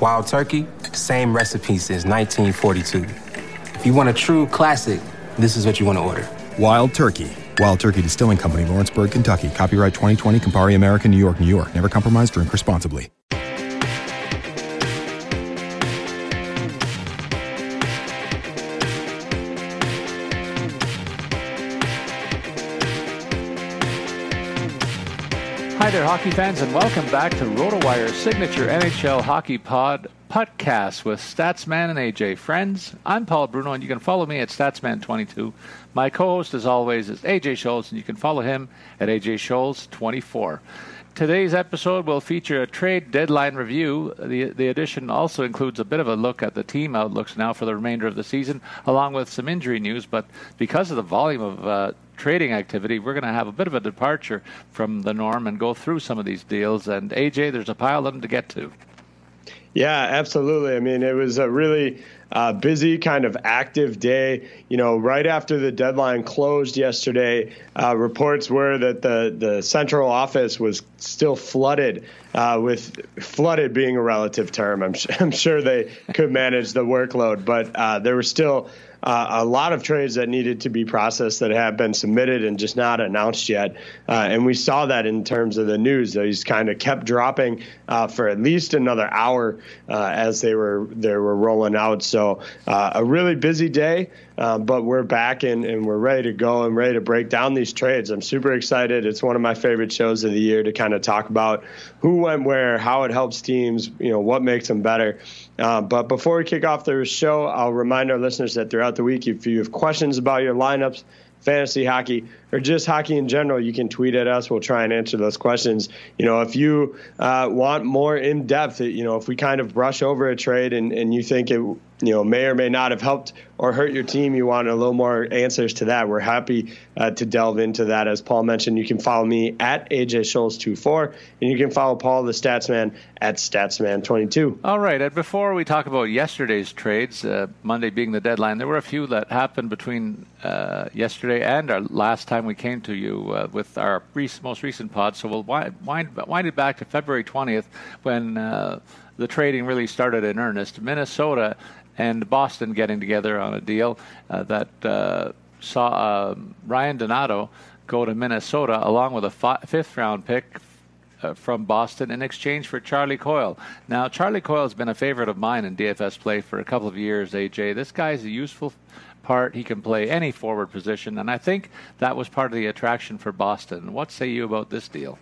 Wild Turkey, same recipe since 1942. If you want a true classic, this is what you want to order. Wild Turkey. Wild Turkey Distilling Company, Lawrenceburg, Kentucky. Copyright 2020, Campari American, New York, New York. Never compromise, drink responsibly. Hi there, hockey fans, and welcome back to RotoWire's signature NHL Hockey Pod podcast with Statsman and AJ. Friends, I'm Paul Bruno, and you can follow me at Statsman22. My co-host, as always, is AJ Scholz, and you can follow him at AJ Scholz24. Today's episode will feature a trade deadline review. The, the edition also includes a bit of a look at the team outlooks now for the remainder of the season, along with some injury news. But because of the volume of uh, trading activity, we're going to have a bit of a departure from the norm and go through some of these deals. And AJ, there's a pile of them to get to. Yeah, absolutely. I mean, it was a really uh, busy, kind of active day. You know, right after the deadline closed yesterday, uh, reports were that the the central office was still flooded. Uh, with flooded being a relative term, I'm, I'm sure they could manage the workload, but uh, there were still uh, a lot of trades that needed to be processed that have been submitted and just not announced yet. Uh, and we saw that in terms of the news. These kind of kept dropping uh, for at least another hour uh, as they were they were rolling out. So uh, a really busy day. Um, but we're back and, and we're ready to go and ready to break down these trades. I'm super excited. It's one of my favorite shows of the year to kind of talk about who went where, how it helps teams, you know, what makes them better. Uh, but before we kick off the show, I'll remind our listeners that throughout the week, if you have questions about your lineups, fantasy hockey, or just hockey in general, you can tweet at us. We'll try and answer those questions. You know, if you uh, want more in depth, you know, if we kind of brush over a trade and, and you think it, you know, may or may not have helped or hurt your team, you want a little more answers to that. We're happy uh, to delve into that. As Paul mentioned, you can follow me at AJ Scholz24, and you can follow Paul the Statsman at Statsman22. All right. And before we talk about yesterday's trades, uh, Monday being the deadline, there were a few that happened between uh, yesterday and our last time we came to you uh, with our most recent pod. So we'll wind, wind, wind it back to February 20th when uh, the trading really started in earnest. Minnesota and Boston getting together on a deal uh, that uh, saw uh, Ryan Donato go to Minnesota along with a fi- fifth round pick uh, from Boston in exchange for Charlie Coyle. Now, Charlie Coyle has been a favorite of mine in DFS play for a couple of years, AJ. This guy's a useful part. He can play any forward position, and I think that was part of the attraction for Boston. What say you about this deal?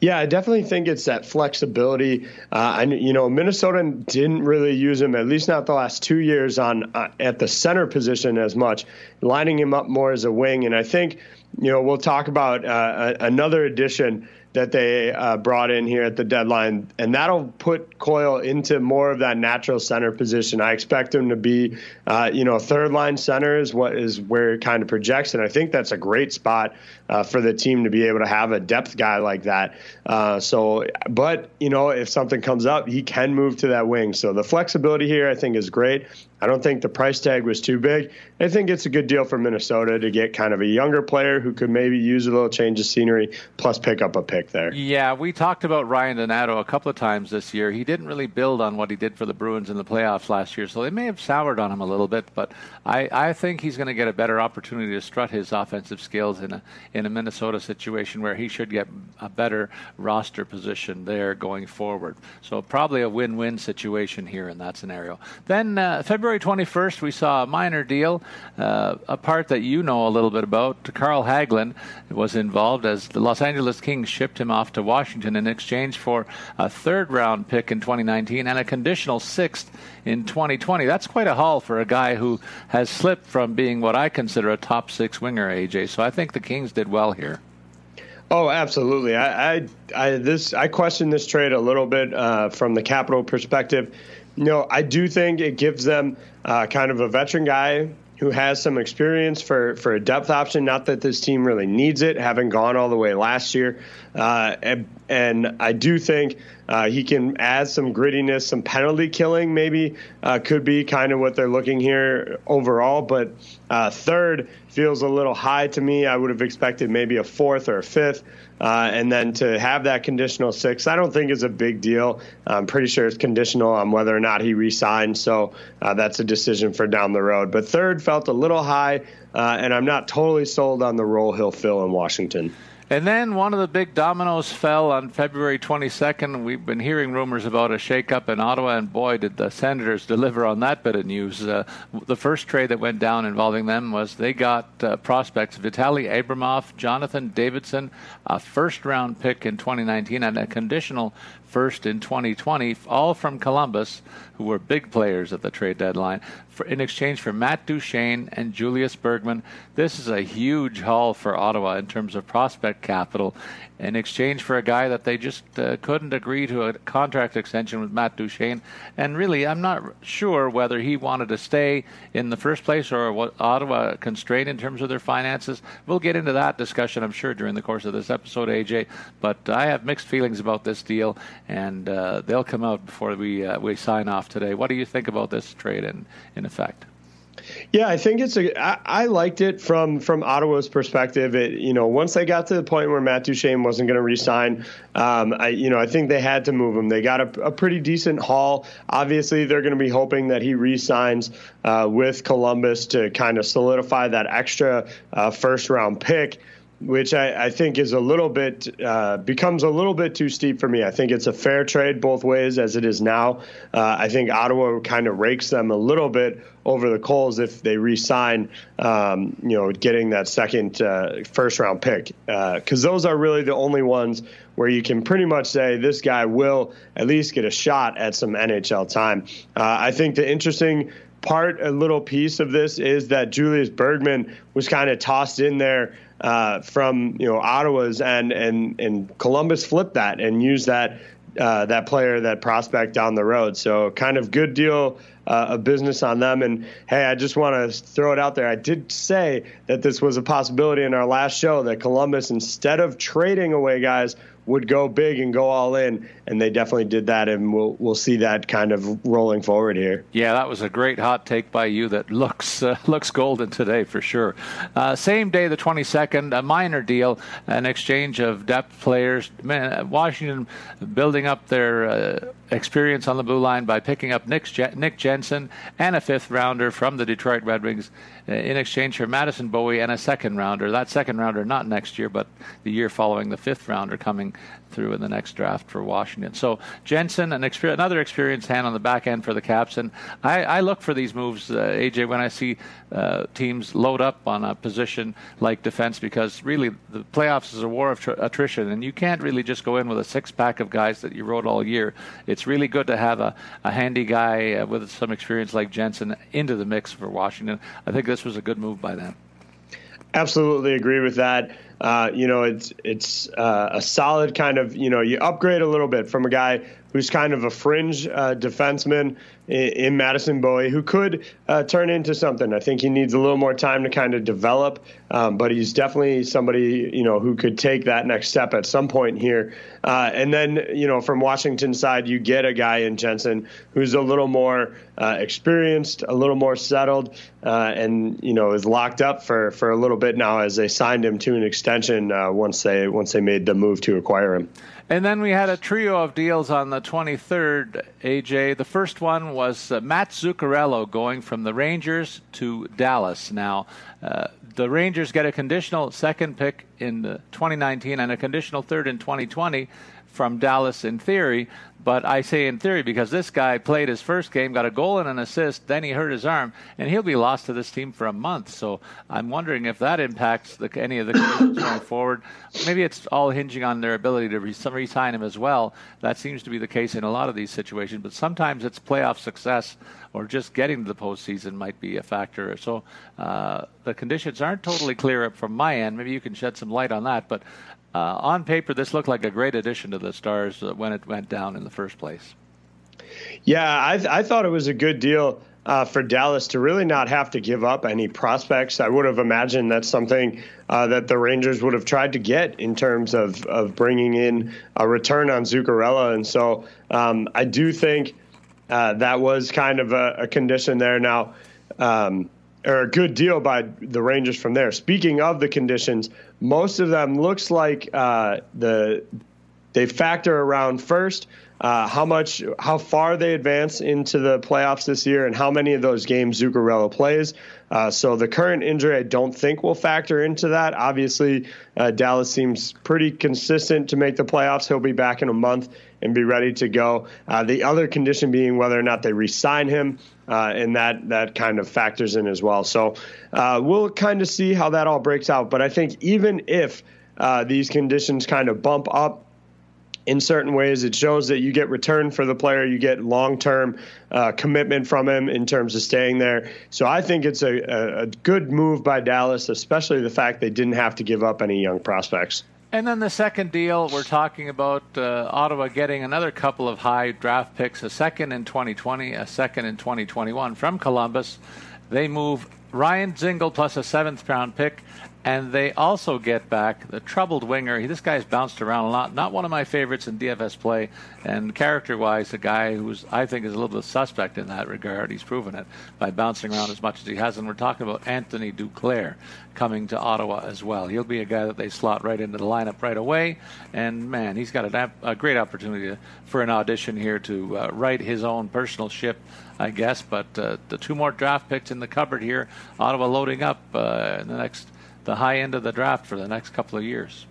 Yeah, I definitely think it's that flexibility. Uh, and you know, Minnesota didn't really use him, at least not the last two years, on uh, at the center position as much, lining him up more as a wing. And I think, you know, we'll talk about uh, another addition that they uh, brought in here at the deadline, and that'll put Coyle into more of that natural center position. I expect him to be, uh, you know, third line center is what is where it kind of projects, and I think that's a great spot uh, for the team to be able to have a depth guy like that. Uh, so, but you know, if something comes up, he can move to that wing. So the flexibility here, I think, is great. I don't think the price tag was too big. I think it's a good deal for Minnesota to get kind of a younger player who could maybe use a little change of scenery plus pick up a pick there. Yeah, we talked about Ryan Donato a couple of times this year. He didn't really build on what he did for the Bruins in the playoffs last year, so they may have soured on him a little bit. But I, I think he's going to get a better opportunity to strut his offensive skills in a in a Minnesota situation where he should get a better roster position there going forward. So probably a win-win situation here in that scenario. Then uh, February 21st, we saw a minor deal, uh, a part that you know a little bit about. Carl Hagelin was involved as the Los Angeles Kings shipped him off to Washington in exchange for a third round pick in 2019 and a conditional sixth in 2020. That's quite a haul for a guy who has slipped from being what I consider a top six winger, AJ. So I think the Kings did well here. Oh, absolutely. I, I, I this I question this trade a little bit uh, from the capital perspective. Know, I do think it gives them uh, kind of a veteran guy who has some experience for, for a depth option. Not that this team really needs it, having gone all the way last year. Uh, and, and, I do think uh, he can add some grittiness, some penalty killing, maybe uh, could be kind of what they're looking here overall. But uh, third feels a little high to me. I would have expected maybe a fourth or a fifth. Uh, and then to have that conditional six, I don't think is a big deal. I'm pretty sure it's conditional on whether or not he resigns. So that's a decision for down the road. But third felt a little high, and I'm not totally sold on the role he'll fill in Washington. And then one of the big dominoes fell on February 22nd. We've been hearing rumors about a shakeup in Ottawa, and boy, did the Senators deliver on that bit of news. Uh, the first trade that went down involving them was they got uh, prospects Vitaly Abramov, Jonathan Davidsson, a first round pick in 2019, and a conditional first in 2020, all from Columbus, who were big players at the trade deadline, for, in exchange for Matt Duchene and Julius Bergman. This is a huge haul for Ottawa in terms of prospect capital, in exchange for a guy that they just uh, couldn't agree to a contract extension with Matt Duchene. And really, I'm not sure whether he wanted to stay in the first place or what Ottawa constrained in terms of their finances. We'll get into that discussion, I'm sure, during the course of this episode, AJ. But I have mixed feelings about this deal, and uh, they'll come out before we uh, we sign off today. What do you think about this trade in, in effect? Yeah, I think it's a. I, I liked it from from Ottawa's perspective. It you know once they got to the point where Matt Duchene wasn't going to resign, um, I you know I think they had to move him. They got a, a pretty decent haul. Obviously, they're going to be hoping that he resigns uh, with Columbus to kind of solidify that extra uh, first round pick which I, I, think is a little bit uh, becomes a little bit too steep for me. I think it's a fair trade both ways as it is now. Uh, I think Ottawa kind of rakes them a little bit over the coals if they re-sign, um, you know, getting that second uh, first round pick because uh, those are really the only ones where you can pretty much say this guy will at least get a shot at some NHL time. Uh, I think the interesting part, a little piece of this is that Julius Bergman was kind of tossed in there uh, from you know Ottawa's and and and Columbus flipped that and used that uh, that player that prospect down the road. So kind of good deal uh, of business on them. And hey, I just want to throw it out there. I did say that this was a possibility in our last show that Columbus, instead of trading away guys, would go big and go all in, and they definitely did that, and we'll we'll see that kind of rolling forward here. Yeah, that was a great hot take by you that looks uh, looks golden today for sure. Uh, same day, the 22nd, a minor deal, an exchange of depth players. Man, Washington building up their uh, experience on the blue line by picking up Nick, Nick Jensen and a fifth rounder from the Detroit Red Wings uh, in exchange for Madison Bowey and a second rounder. That second rounder not next year, but the year following the fifth rounder coming through in the next draft for Washington. So Jensen, an another experienced hand on the back end for the Caps, and I, I look for these moves, uh, AJ, when I see uh, teams load up on a position like defense, because really the playoffs is a war of tr- attrition, and you can't really just go in with a six pack of guys that you wrote all year. It's really good to have a, a handy guy uh, with some experience like Jensen into the mix for Washington. I think this was a good move by them. Absolutely agree with that. Uh, you know, it's it's uh, a solid kind of you know you upgrade a little bit from a guy who's kind of a fringe uh, defenseman in, in, Madison Bowey who could uh, turn into something. I think he needs a little more time to kind of develop, um, but he's definitely somebody you know who could take that next step at some point here. Uh, and then you know from Washington side, you get a guy in Jensen who's a little more experienced, a little more settled, and you know is locked up for for a little bit now as they signed him to an extension extension uh, once they once they made the move to acquire him. And then we had a trio of deals on the 23rd, AJ. The first one was uh, Matt Zuccarello going from the Rangers to Dallas. Now, uh, the Rangers get a conditional second pick in 2019 and a conditional third in 2020 from Dallas in theory. But I say in theory because this guy played his first game, got a goal and an assist, then he hurt his arm, and he'll be lost to this team for a month. So I'm wondering if that impacts the, any of the conditions going forward. Maybe it's all hinging on their ability to re- sign him as well. That seems to be the case in a lot of these situations. But sometimes it's playoff success or just getting to the postseason might be a factor. So uh, the conditions aren't totally clear up from my end. Maybe you can shed some light on that. But uh, on paper, this looked like a great addition to the Stars uh, when it went down in the first place. Yeah, I, th- I thought it was a good deal uh, for Dallas to really not have to give up any prospects. I would have imagined that's something uh, that the Rangers would have tried to get in terms of, of bringing in a return on Zuccarello. And so um, I do think uh, that was kind of a, a condition there. Now, um, or a good deal by the Rangers from there. Speaking of the conditions, most of them looks like uh, the they factor around first uh, how much, how far they advance into the playoffs this year, and how many of those games Zuccarello plays. Uh, so the current injury, I don't think will factor into that. Obviously, uh, Dallas seems pretty consistent to make the playoffs. He'll be back in a month and be ready to go. Uh, the other condition being whether or not they re-sign him, uh, and that that kind of factors in as well. So uh, we'll kind of see how that all breaks out. But I think even if these conditions kind of bump up in certain ways. It shows that you get return for the player, you get long term uh, commitment from him in terms of staying there. So I think it's a, a, good move by Dallas, especially the fact they didn't have to give up any young prospects. And then the second deal, we're talking about uh, Ottawa getting another couple of high draft picks, a second in 2020, a second in 2021 from Columbus. They move Ryan Dzingel plus a seventh round pick and they also get back the troubled winger. This guy's bounced around a lot. Not one of my favorites in DFS play, and character-wise, a guy who's I think is a little bit suspect in that regard. He's proven it by bouncing around as much as he has. And we're talking about Anthony Duclair coming to Ottawa as well. He'll be a guy that they slot right into the lineup right away. And man, he's got a, a great opportunity for an audition here to uh, right his own personal ship. I guess, but uh, the two more draft picks in the cupboard here, Ottawa loading up uh, in the next the high end of the draft for the next couple of years.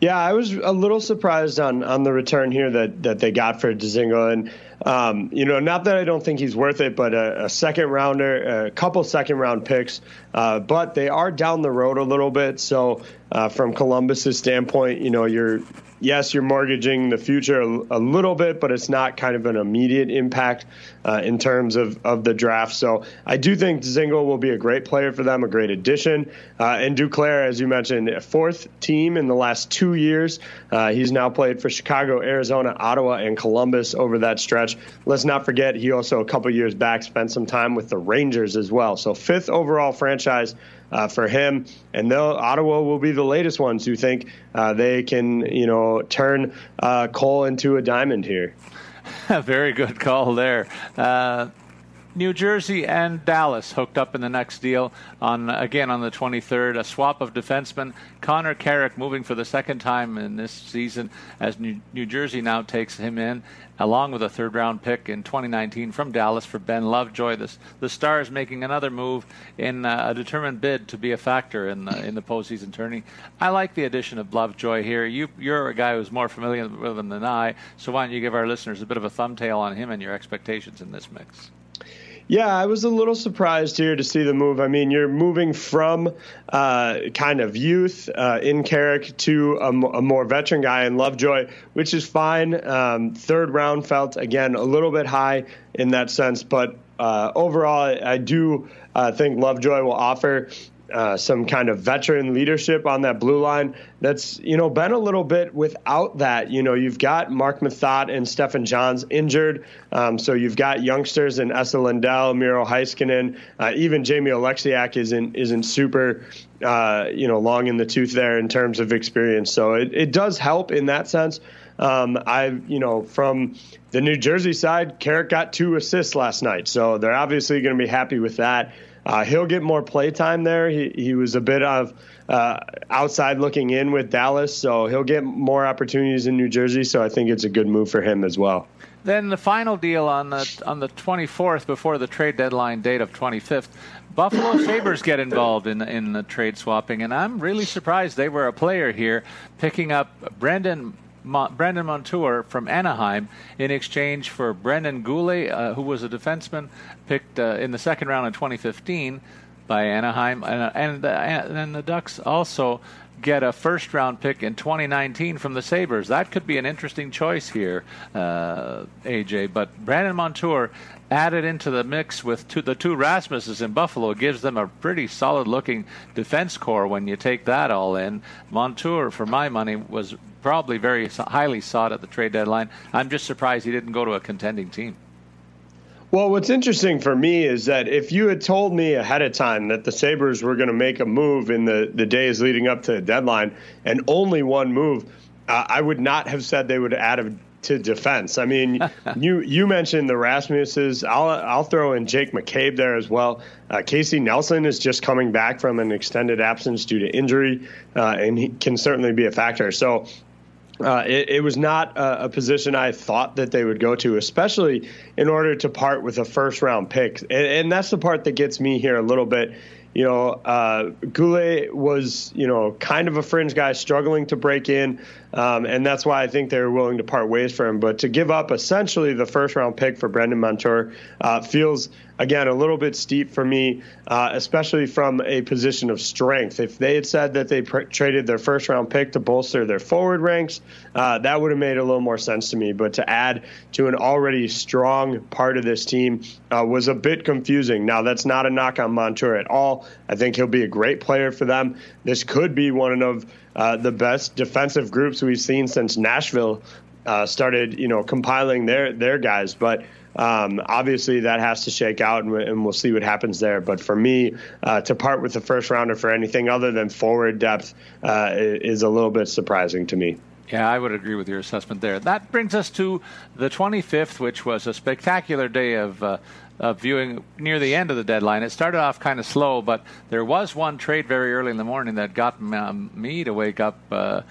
Yeah, I was a little surprised on on the return here that that they got for Dzingel, and um, you know, not that I don't think he's worth it, but a, a second rounder, a couple second round picks, uh, but they are down the road a little bit. So uh, from Columbus's standpoint, you know, you're yes, you're mortgaging the future a, little bit, but it's not kind of an immediate impact uh, in terms of, of the draft. So I do think Dzingel will be a great player for them, a great addition. Uh, and Duclair, as you mentioned, fourth team in the last two years. Uh, he's now played for Chicago, Arizona, Ottawa, and Columbus over that stretch. Let's not forget he also a couple years back spent some time with the Rangers as well. So fifth overall franchise uh, for him. And Ottawa will be the latest ones who think uh, they can, you know, turn uh, coal into a diamond here. Very good call there. New Jersey and Dallas hooked up in the next deal on again on the 23rd. A swap of defensemen. Connor Carrick moving for the second time in this season as New, New Jersey now takes him in, along with a third round pick in 2019 from Dallas for Ben Lovejoy. The, the Stars making another move in uh, a determined bid to be a factor in the, in the postseason tourney. I like the addition of Lovejoy here. You, you're a guy who's more familiar with him than I, so why don't you give our listeners a bit of a thumbtail on him and your expectations in this mix? Yeah, I was a little surprised here to see the move. I mean, you're moving from uh, kind of youth uh, in Carrick to a, more veteran guy in Lovejoy, which is fine. Um, third round felt, again, a little bit high in that sense, but uh, overall, I do uh, think Lovejoy will offer uh, some kind of veteran leadership on that blue line that's you know been a little bit without that. You know, you've got Marc Methot and Stephen Johns injured, um, so you've got youngsters in Esa Lindell, Miro Heiskanen, uh, even Jamie Oleksiak isn't isn't super. Uh, you know, long in the tooth there in terms of experience. So it, it does help in that sense. Um, I, you know, from the New Jersey side, Carrick got two assists last night, so they're obviously going to be happy with that. Uh, he'll get more play time there. He, he was a bit of uh, outside looking in with Dallas, so he'll get more opportunities in New Jersey. So I think it's a good move for him as well. Then the final deal on the on the 24th before the trade deadline date of 25th, Buffalo Sabres get involved in in the trade swapping, and I'm really surprised they were a player here, picking up Brendan. Brandon Montour from Anaheim in exchange for Brendan Guhle, uh, who was a defenseman picked uh, in the second round in 2015 by Anaheim, and and, uh, and the Ducks also get a first round pick in 2019 from the Sabres. That could be an interesting choice here, uh, AJ. But Brandon Montour added into the mix with two, the two Rasmuses in Buffalo gives them a pretty solid looking defense core when you take that all in. Montour, for my money, was probably very highly sought at the trade deadline. I'm just surprised he didn't go to a contending team. Well, what's interesting for me is that if you had told me ahead of time that the Sabres were going to make a move in the, the days leading up to the deadline and only one move, uh, I would not have said they would add a, to defense. I mean, you you mentioned the Rasmuses. I'll I'll throw in Jake McCabe there as well. Uh, Casey Nelson is just coming back from an extended absence due to injury, uh, and he can certainly be a factor. So uh, it, it, was not a, a, position I thought that they would go to, especially in order to part with a first round pick. And, and that's the part that gets me here a little bit. You know, uh, Guhle was, you know, kind of a fringe guy struggling to break in. Um, and that's why I think they're willing to part ways for him. But to give up essentially the first round pick for Brendan Montour uh, feels, again, a little bit steep for me, uh, especially from a position of strength. If they had said that they pr- traded their first round pick to bolster their forward ranks, uh, that would have made a little more sense to me. But to add to an already strong part of this team uh, was a bit confusing. Now, that's not a knock on Montour at all. I think he'll be a great player for them. This could be one of uh, the best defensive groups we've seen since Nashville uh, started, you know, compiling their their guys. But um, obviously, that has to shake out, and, and, we'll see what happens there. But for me, uh, to part with the first rounder for anything other than forward depth uh, is a little bit surprising to me. Yeah, I would agree with your assessment there. That brings us to the 25th, which was a spectacular day of uh, uh, viewing near the end of the deadline. It started off kind of slow, but there was one trade very early in the morning that got um, me to wake up uh,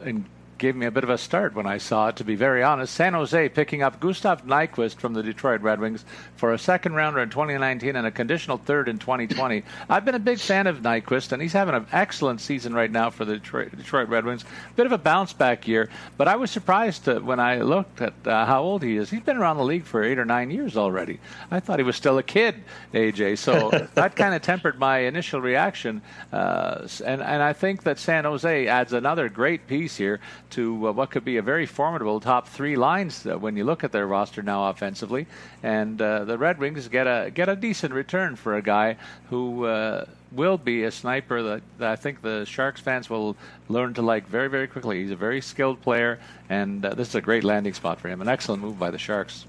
and gave me a bit of a start when I saw it, to be very honest. San Jose picking up Gustav Nyquist from the Detroit Red Wings for a second rounder in 2019 and a conditional third in 2020. I've been a big fan of Nyquist, and he's having an excellent season right now for the Detroit, Detroit Red Wings. Bit of a bounce back year, but I was surprised to, when I looked at uh, how old he is. He's been around the league for eight or nine years already. I thought he was still a kid, AJ, so that kind of tempered my initial reaction. Uh, and, and I think that San Jose adds another great piece here to uh, what could be a very formidable top three lines uh, when you look at their roster now offensively. And uh, the Red Wings get a get a decent return for a guy who uh, will be a sniper that, that, I think the Sharks fans will learn to like very very quickly. He's a very skilled player, and uh, this is a great landing spot for him. An excellent move by the Sharks.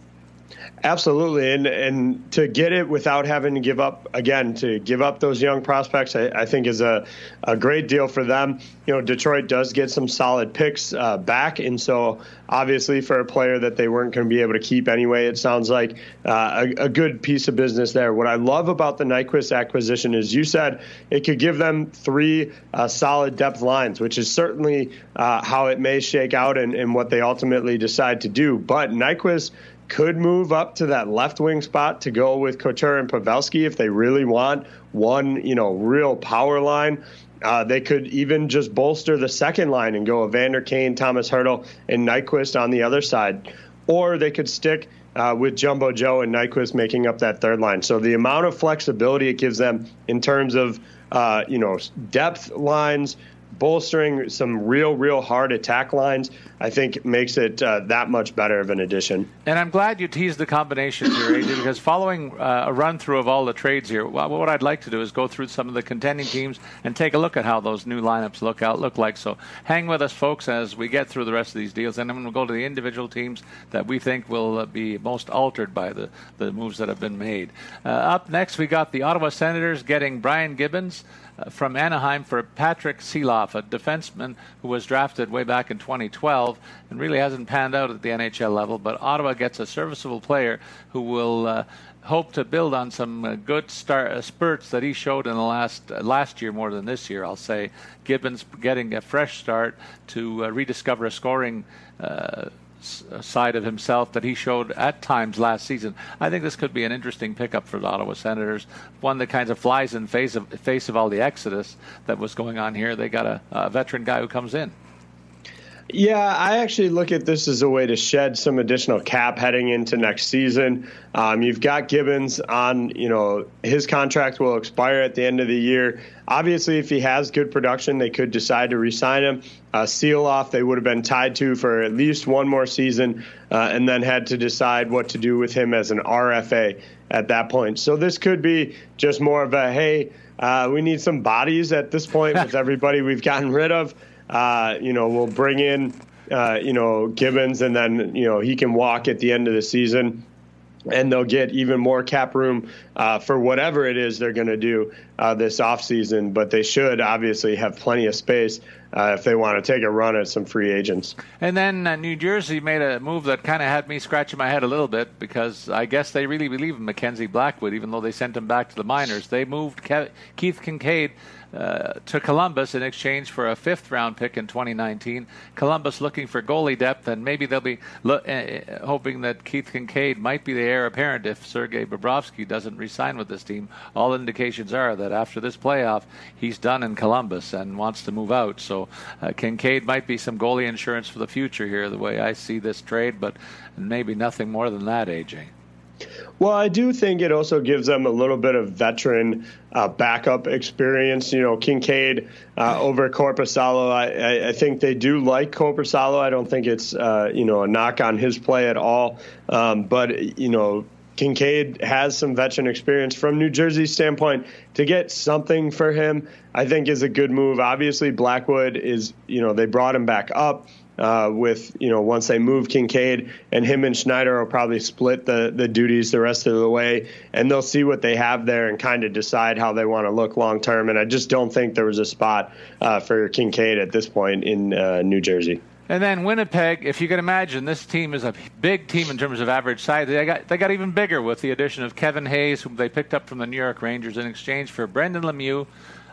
Absolutely, and and to get it without having to give up again to give up those young prospects, I, I think is a, a great deal for them. You know, Detroit does get some solid picks uh, back, and so obviously for a player that they weren't going to be able to keep anyway, it sounds like uh, a, a, good piece of business there. What I love about the Nyquist acquisition is you said it could give them three uh, solid depth lines, which is certainly uh, how it may shake out and, and what they ultimately decide to do. But Nyquist could move up to that left wing spot to go with Couture and Pavelski if they really want one, you know, real power line. Uh, they could even just bolster the second line and go Evander Kane, Thomas Hertl, and Nyquist on the other side. Or they could stick uh, with Jumbo Joe and Nyquist making up that third line. So the amount of flexibility it gives them in terms of, uh, you know, depth lines, bolstering some real, real hard attack lines, I think makes it uh, that much better of an addition. And I'm glad you teased the combinations here, AJ, because following uh, a run through of all the trades here, what I'd like to do is go through some of the contending teams and take a look at how those new lineups look out look like. So hang with us, folks, as we get through the rest of these deals, and then we'll go to the individual teams that we think will uh, be most altered by the, the moves that have been made. Uh, up next, we got the Ottawa Senators getting Brian Gibbons from Anaheim for Patrick Sieloff, a defenseman who was drafted way back in 2012 and really hasn't panned out at the NHL level. But Ottawa gets a serviceable player who will uh, hope to build on some uh, good uh, spurts that he showed in the last uh, last year more than this year. I'll say Gibbons getting a fresh start to uh, rediscover a scoring uh, side of himself that he showed at times last season. I think this could be an interesting pickup for the Ottawa Senators. One that kind of flies in face of face of all the exodus that was going on here. They got a, a veteran guy who comes in. Yeah, I actually look at this as a way to shed some additional cap heading into next season. Um, you've got Gibbons on, you know, his contract will expire at the end of the year. Obviously, if he has good production, they could decide to re-sign him. Uh, Sieloff they would have been tied to for at least one more season, uh, and then had to decide what to do with him as an RFA at that point. So this could be just more of a hey, uh, we need some bodies at this point with everybody we've gotten rid of. Uh, you know, we'll bring in, uh, you know, Gibbons, and then you know he can walk at the end of the season and they'll get even more cap room uh, for whatever it is they're going to do uh, this offseason. But they should obviously have plenty of space uh, if they want to take a run at some free agents. And then uh, New Jersey made a move that kind of had me scratching my head a little bit because I guess they really believe in Mackenzie Blackwood, even though they sent him back to the minors. They moved Ke- Keith Kinkaid uh, to Columbus in exchange for a fifth round pick in 2019. Columbus looking for goalie depth, and maybe they'll be lo- uh, hoping that Keith Kinkaid might be the heir apparent if Sergei Bobrovsky doesn't resign with this team. All indications are that after this playoff, he's done in Columbus and wants to move out. So uh, Kinkaid might be some goalie insurance for the future here, the way I see this trade, but maybe nothing more than that, AJ. Well, I do think it also gives them a little bit of veteran uh, backup experience. You know, Kinkaid uh, over Korpisalo. I, I, think they do like Korpisalo. I don't think it's uh, you know a knock on his play at all. Um, but you know, Kinkaid has some veteran experience from New Jersey's standpoint. To get something for him, I think is a good move. Obviously, Blackwood is you know they brought him back up uh, with you know once they move Kinkaid and him and Schneider will probably split the the duties the rest of the way, and they'll see what they have there and kind of decide how they want to look long term. And I just don't think there was a spot uh, for Kinkaid at this point in uh, New Jersey. And then Winnipeg, if you can imagine, this team is a big team in terms of average size. They got they got even bigger with the addition of Kevin Hayes, whom they picked up from the New York Rangers in exchange for Brendan Lemieux,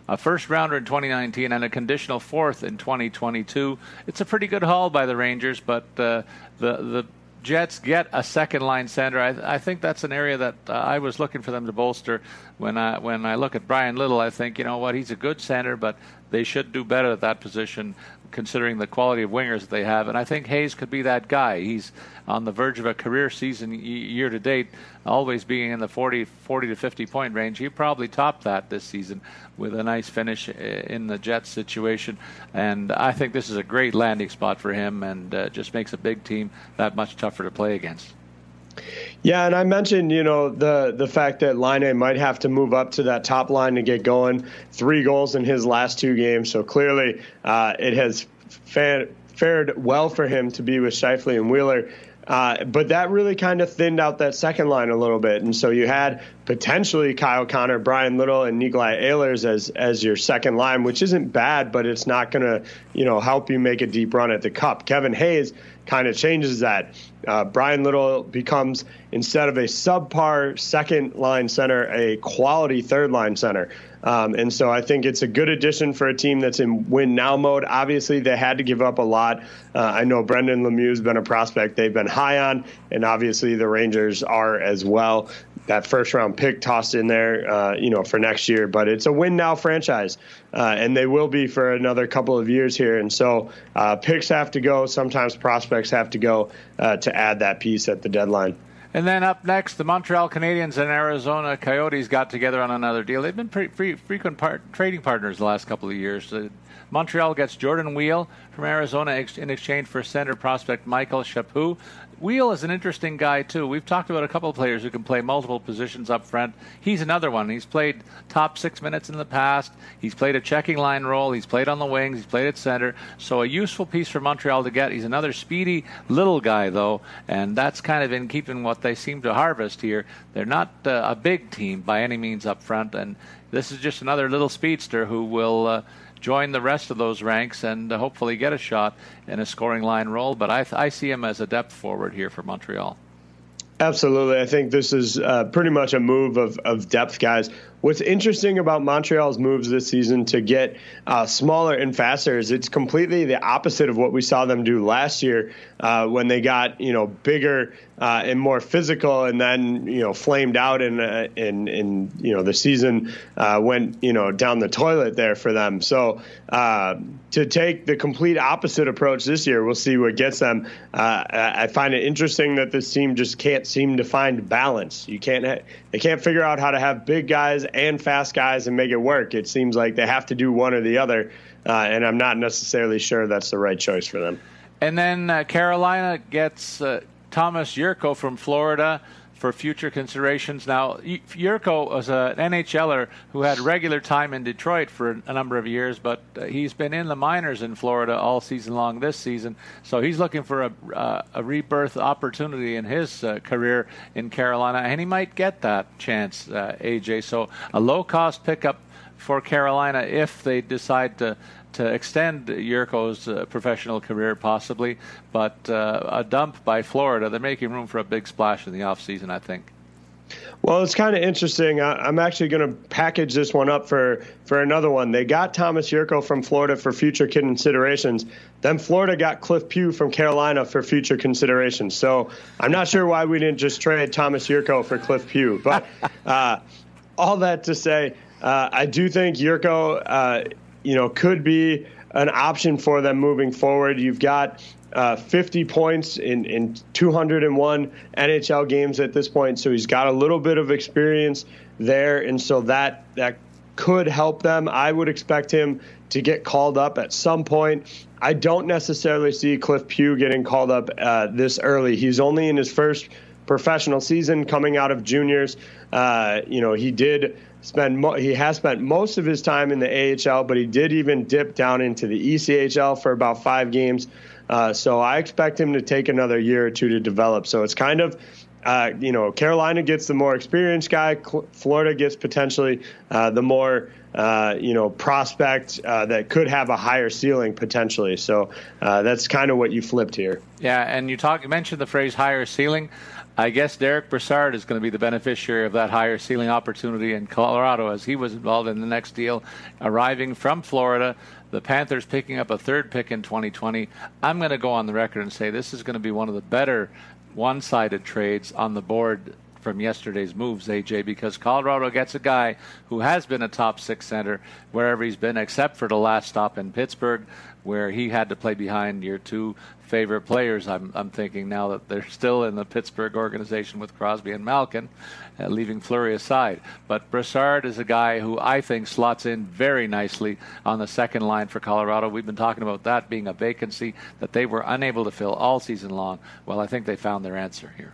a first rounder in 2019 and a conditional fourth in 2022. It's a pretty good haul by the Rangers, but uh, the the Jets get a second line center. I, I think that's an area that uh, I was looking for them to bolster. When I when I look at Bryan Little, I think you know what he's a good center, but they should do better at that position considering the quality of wingers that they have. And I think Hayes could be that guy. He's on the verge of a career season year to date, always being in the 40, 40 to 50 point range. He probably topped that this season with a nice finish in the Jets situation. And I think this is a great landing spot for him and uh, just makes a big team that much tougher to play against. Yeah, and I mentioned, you know, the the fact that Laine might have to move up to that top line to get going. Three goals in his last two games, so clearly uh, it has fared, fared well for him to be with Scheifele and Wheeler. Uh, but that really kind of thinned out that second line a little bit, and so you had potentially Kyle Connor, Bryan Little, and Nikolai Ehlers as as your second line, which isn't bad, but it's not going to you know help you make a deep run at the cup. Kevin Hayes kind of changes that. Uh, Bryan Little becomes instead of a subpar second line center, a quality third line center. Um, and so I think it's a good addition for a team that's in win now mode. Obviously, they had to give up a lot. Uh, I know Brendan Lemieux's been a prospect they've been high on, and obviously the Rangers are as well. That first round pick tossed in there, uh, you know, for next year. But it's a win now franchise, uh, and they will be for another couple of years here. And so uh, picks have to go. Sometimes prospects have to go uh, to add that piece at the deadline. And then up next, the Montreal Canadiens and Arizona Coyotes got together on another deal. They've been pretty free, frequent trading partners the last couple of years. Uh, Montreal gets Jordan Weal from Arizona ex- in exchange for center prospect Michael Chaput. Weal is an interesting guy too. We've talked about a couple of players who can play multiple positions up front. He's another one. He's played top six minutes in the past. He's played a checking line role. He's played on the wings. He's played at center. So a useful piece for Montreal to get. He's another speedy little guy though, and that's kind of in keeping what they seem to harvest here. They're not uh, a big team by any means up front, and this is just another little speedster who will. Uh, join the rest of those ranks and uh, hopefully get a shot in a scoring line role. But I, I see him as a depth forward here for Montreal. Absolutely. I think this is uh, pretty much a move of, of depth guys. What's interesting about Montreal's moves this season to get uh, smaller and faster is it's completely the opposite of what we saw them do last year uh, when they got you know bigger uh, and more physical, and then you know flamed out and in, in you know the season uh, went you know down the toilet there for them. So uh, to take the complete opposite approach this year, we'll see what gets them. Uh, I find it interesting that this team just can't seem to find balance. You can't ha- they can't figure out how to have big guys and fast guys and make it work. It seems like they have to do one or the other, uh, and I'm not necessarily sure that's the right choice for them. And then uh, Carolina gets uh, Thomas Jurco from Florida for future considerations. Now, Jurco was an NHLer who had regular time in Detroit for a number of years, but uh, he's been in the minors in Florida all season long this season. So he's looking for a, uh, a rebirth opportunity in his uh, career in Carolina, and he might get that chance, uh, AJ. So a low cost pickup for Carolina if they decide to to extend Jurco's uh, professional career, possibly, but uh, a dump by Florida. They're making room for a big splash in the offseason, I think. Well, it's kind of interesting. I, am actually going to package this one up for, for another one. They got Thomas Jurco from Florida for future considerations. Then Florida got Cliff Pu from Carolina for future considerations. So I'm not sure why we didn't just trade Thomas Jurco for Cliff Pu. But uh, all that to say, uh, I do think Jurco uh, you know, could be an option for them moving forward. You've got uh, 50 points in, in 201 NHL games at this point, so he's got a little bit of experience there, and so that that could help them. I would expect him to get called up at some point. I don't necessarily see Cliff Pu getting called up uh, this early. He's only in his first professional season coming out of juniors. Uh, you know, he did spend mo- he has spent most of his time in the AHL, but he did even dip down into the ECHL for about five games. Uh, so I expect him to take another year or two to develop. So it's kind of uh, you know, Carolina gets the more experienced guy. Florida gets potentially uh, the more, uh, you know, prospect uh, that could have a higher ceiling potentially. So uh, that's kind of what you flipped here. Yeah, and you talk you mentioned the phrase higher ceiling. I guess Derick Brassard is going to be the beneficiary of that higher ceiling opportunity in Colorado as he was involved in the next deal, arriving from Florida. The Panthers picking up a third pick in 2020. I'm going to go on the record and say this is going to be one of the better one sided trades on the board from yesterday's moves, AJ, because Colorado gets a guy who has been a top six center wherever he's been, except for the last stop in Pittsburgh, where he had to play behind your two favorite players. I'm, I'm thinking now that they're still in the Pittsburgh organization with Crosby and Malkin, uh, leaving Fleury aside. But Brassard is a guy who I think slots in very nicely on the second line for Colorado. We've been talking about that being a vacancy that they were unable to fill all season long. Well, I think they found their answer here.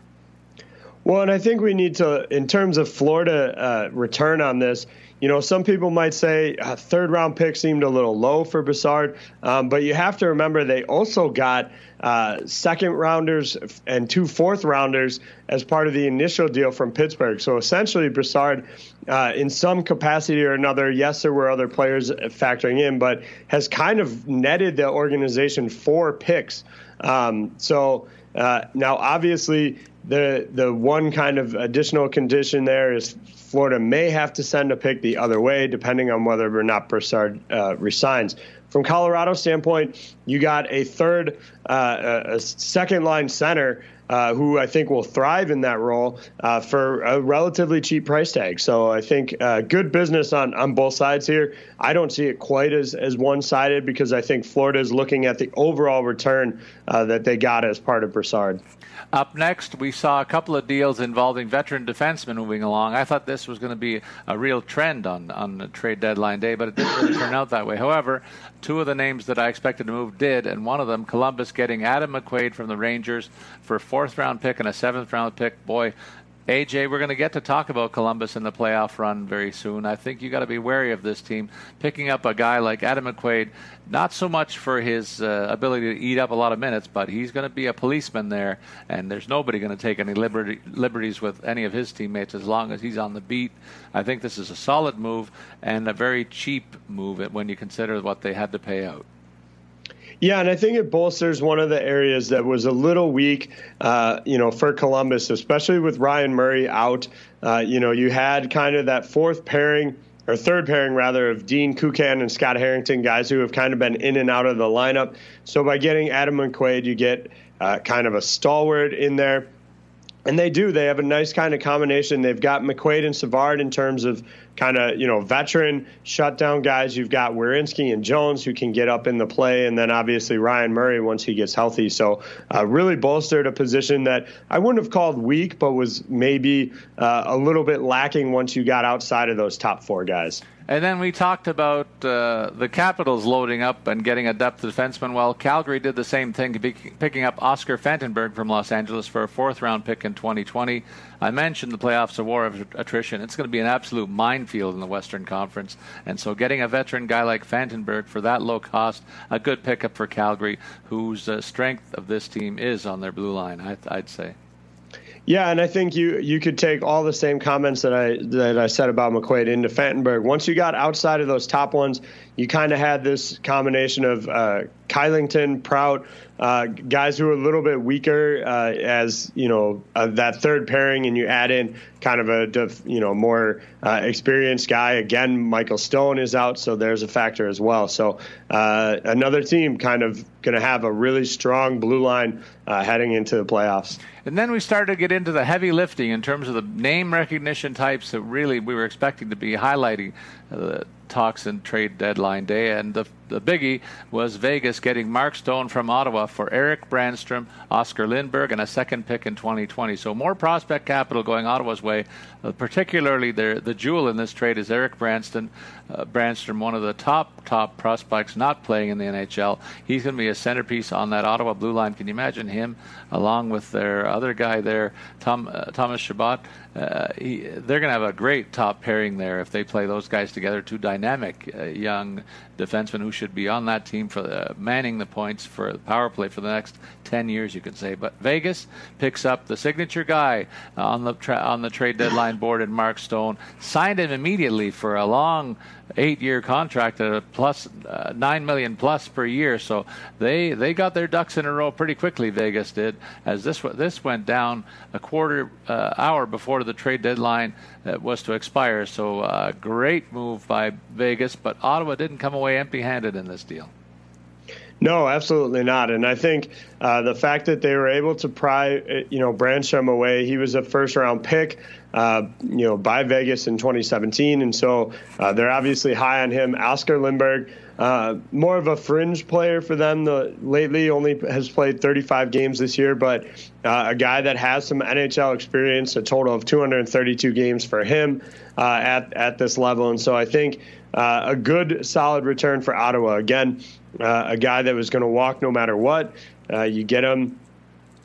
Well, and I think we need to, in terms of Florida uh, return on this, you know, some people might say a third round pick seemed a little low for Brassard, um, but you have to remember they also got uh, second rounders and two fourth rounders as part of the initial deal from Pittsburgh. So essentially, Brassard, uh, in some capacity or another, yes, there were other players factoring in, but has kind of netted the organization four picks. Um, so uh, now, obviously, the the one kind of additional condition there is Florida may have to send a pick the other way, depending on whether or not Brassard uh, resigns. From Colorado standpoint, you got a third, uh, a second line center uh, who I think will thrive in that role uh, for a relatively cheap price tag. So I think uh, good business on, on both sides here. I don't see it quite as, as one sided because I think Florida is looking at the overall return uh, that they got as part of Brassard. Up next, we saw a couple of deals involving veteran defensemen moving along. I thought this was going to be a real trend on, on the trade deadline day, but it didn't really turn out that way. However, two of the names that I expected to move did, and one of them, Columbus, getting Adam McQuaid from the Rangers for a fourth round pick and a seventh round pick. Boy, AJ, we're going to get to talk about Columbus in the playoff run very soon. I think you got to be wary of this team picking up a guy like Adam McQuaid. Not so much for his uh, ability to eat up a lot of minutes, but he's going to be a policeman there, and there's nobody going to take any liberty, liberties with any of his teammates as long as he's on the beat. I think this is a solid move and a very cheap move when you consider what they had to pay out. Yeah, and I think it bolsters one of the areas that was a little weak, uh, you know, for Columbus, especially with Ryan Murray out. Uh, you know, you had kind of that fourth pairing or third pairing rather of Dean Kukan and Scott Harrington, guys who have kind of been in and out of the lineup. So by getting Adam McQuaid, you get uh, kind of a stalwart in there. And they do. They have a nice kind of combination. They've got McQuaid and Savard in terms of kind of, you know, veteran shutdown guys. You've got Werenski and Jones who can get up in the play, and then obviously Ryan Murray once he gets healthy. So uh, really bolstered a position that I wouldn't have called weak, but was maybe uh, a little bit lacking once you got outside of those top four guys. And then we talked about uh, the Capitals loading up and getting a depth defenseman. Well, Calgary did the same thing, picking up Oscar Fantenberg from Los Angeles for a fourth round pick in 2020. I mentioned the playoffs, a war of attrition. It's going to be an absolute minefield in the Western Conference. And so getting a veteran guy like Fantenberg for that low cost, a good pickup for Calgary, whose uh, strength of this team is on their blue line, I, I'd say. Yeah, and I think you you could take all the same comments that I that I said about McQuaid into Fantenberg. Once you got outside of those top ones, you kind of had this combination of uh, Kylington, Prout, uh, guys who are a little bit weaker uh, as you know uh, that third pairing, and you add in kind of a def, you know more uh, experienced guy. Again, Michael Stone is out, so there's a factor as well. So uh, another team kind of going to have a really strong blue line uh, heading into the playoffs. And then we started to get into the heavy lifting in terms of the name recognition types that really we were expecting to be highlighting talks and trade deadline day. And the the biggie was Vegas getting Mark Stone from Ottawa for Eric Brannstrom, Oscar Lindberg, and a second pick in 2020. So more prospect capital going Ottawa's way. Uh, particularly, the the jewel in this trade is Eric Branston, uh, Brannstrom, one of the top top prospects not playing in the NHL. He's going to be a centerpiece on that Ottawa blue line. Can you imagine him along with their other guy there, Tom uh, Thomas Chabot? Uh, he, they're going to have a great top pairing there if they play those guys together. Two dynamic uh, young defensemen who should be on that team for uh, manning the points for the power play for the next 10 years, you could say. But Vegas picks up the signature guy on the tra- on the trade deadline board in Mark Stone, signed him immediately for a long eight-year contract at a plus uh, nine million plus per year. So they they got their ducks in a row pretty quickly. Vegas did, as this this went down a quarter uh, hour before the trade deadline uh, was to expire. So uh, great move by Vegas, but Ottawa didn't come away empty-handed in this deal. No, absolutely not. And I think uh, the fact that they were able to pry, uh, you know, Brannstrom away, he was a first round pick, uh, you know, by Vegas in 2017. And so uh, they're obviously high on him. Oscar Lindberg, uh, more of a fringe player for them the, lately, only has played 35 games this year, but uh, a guy that has some NHL experience, a total of 232 games for him at, at this level. And so I think a good, solid return for Ottawa. Again, uh, a guy that was going to walk no matter what. Uh, you get him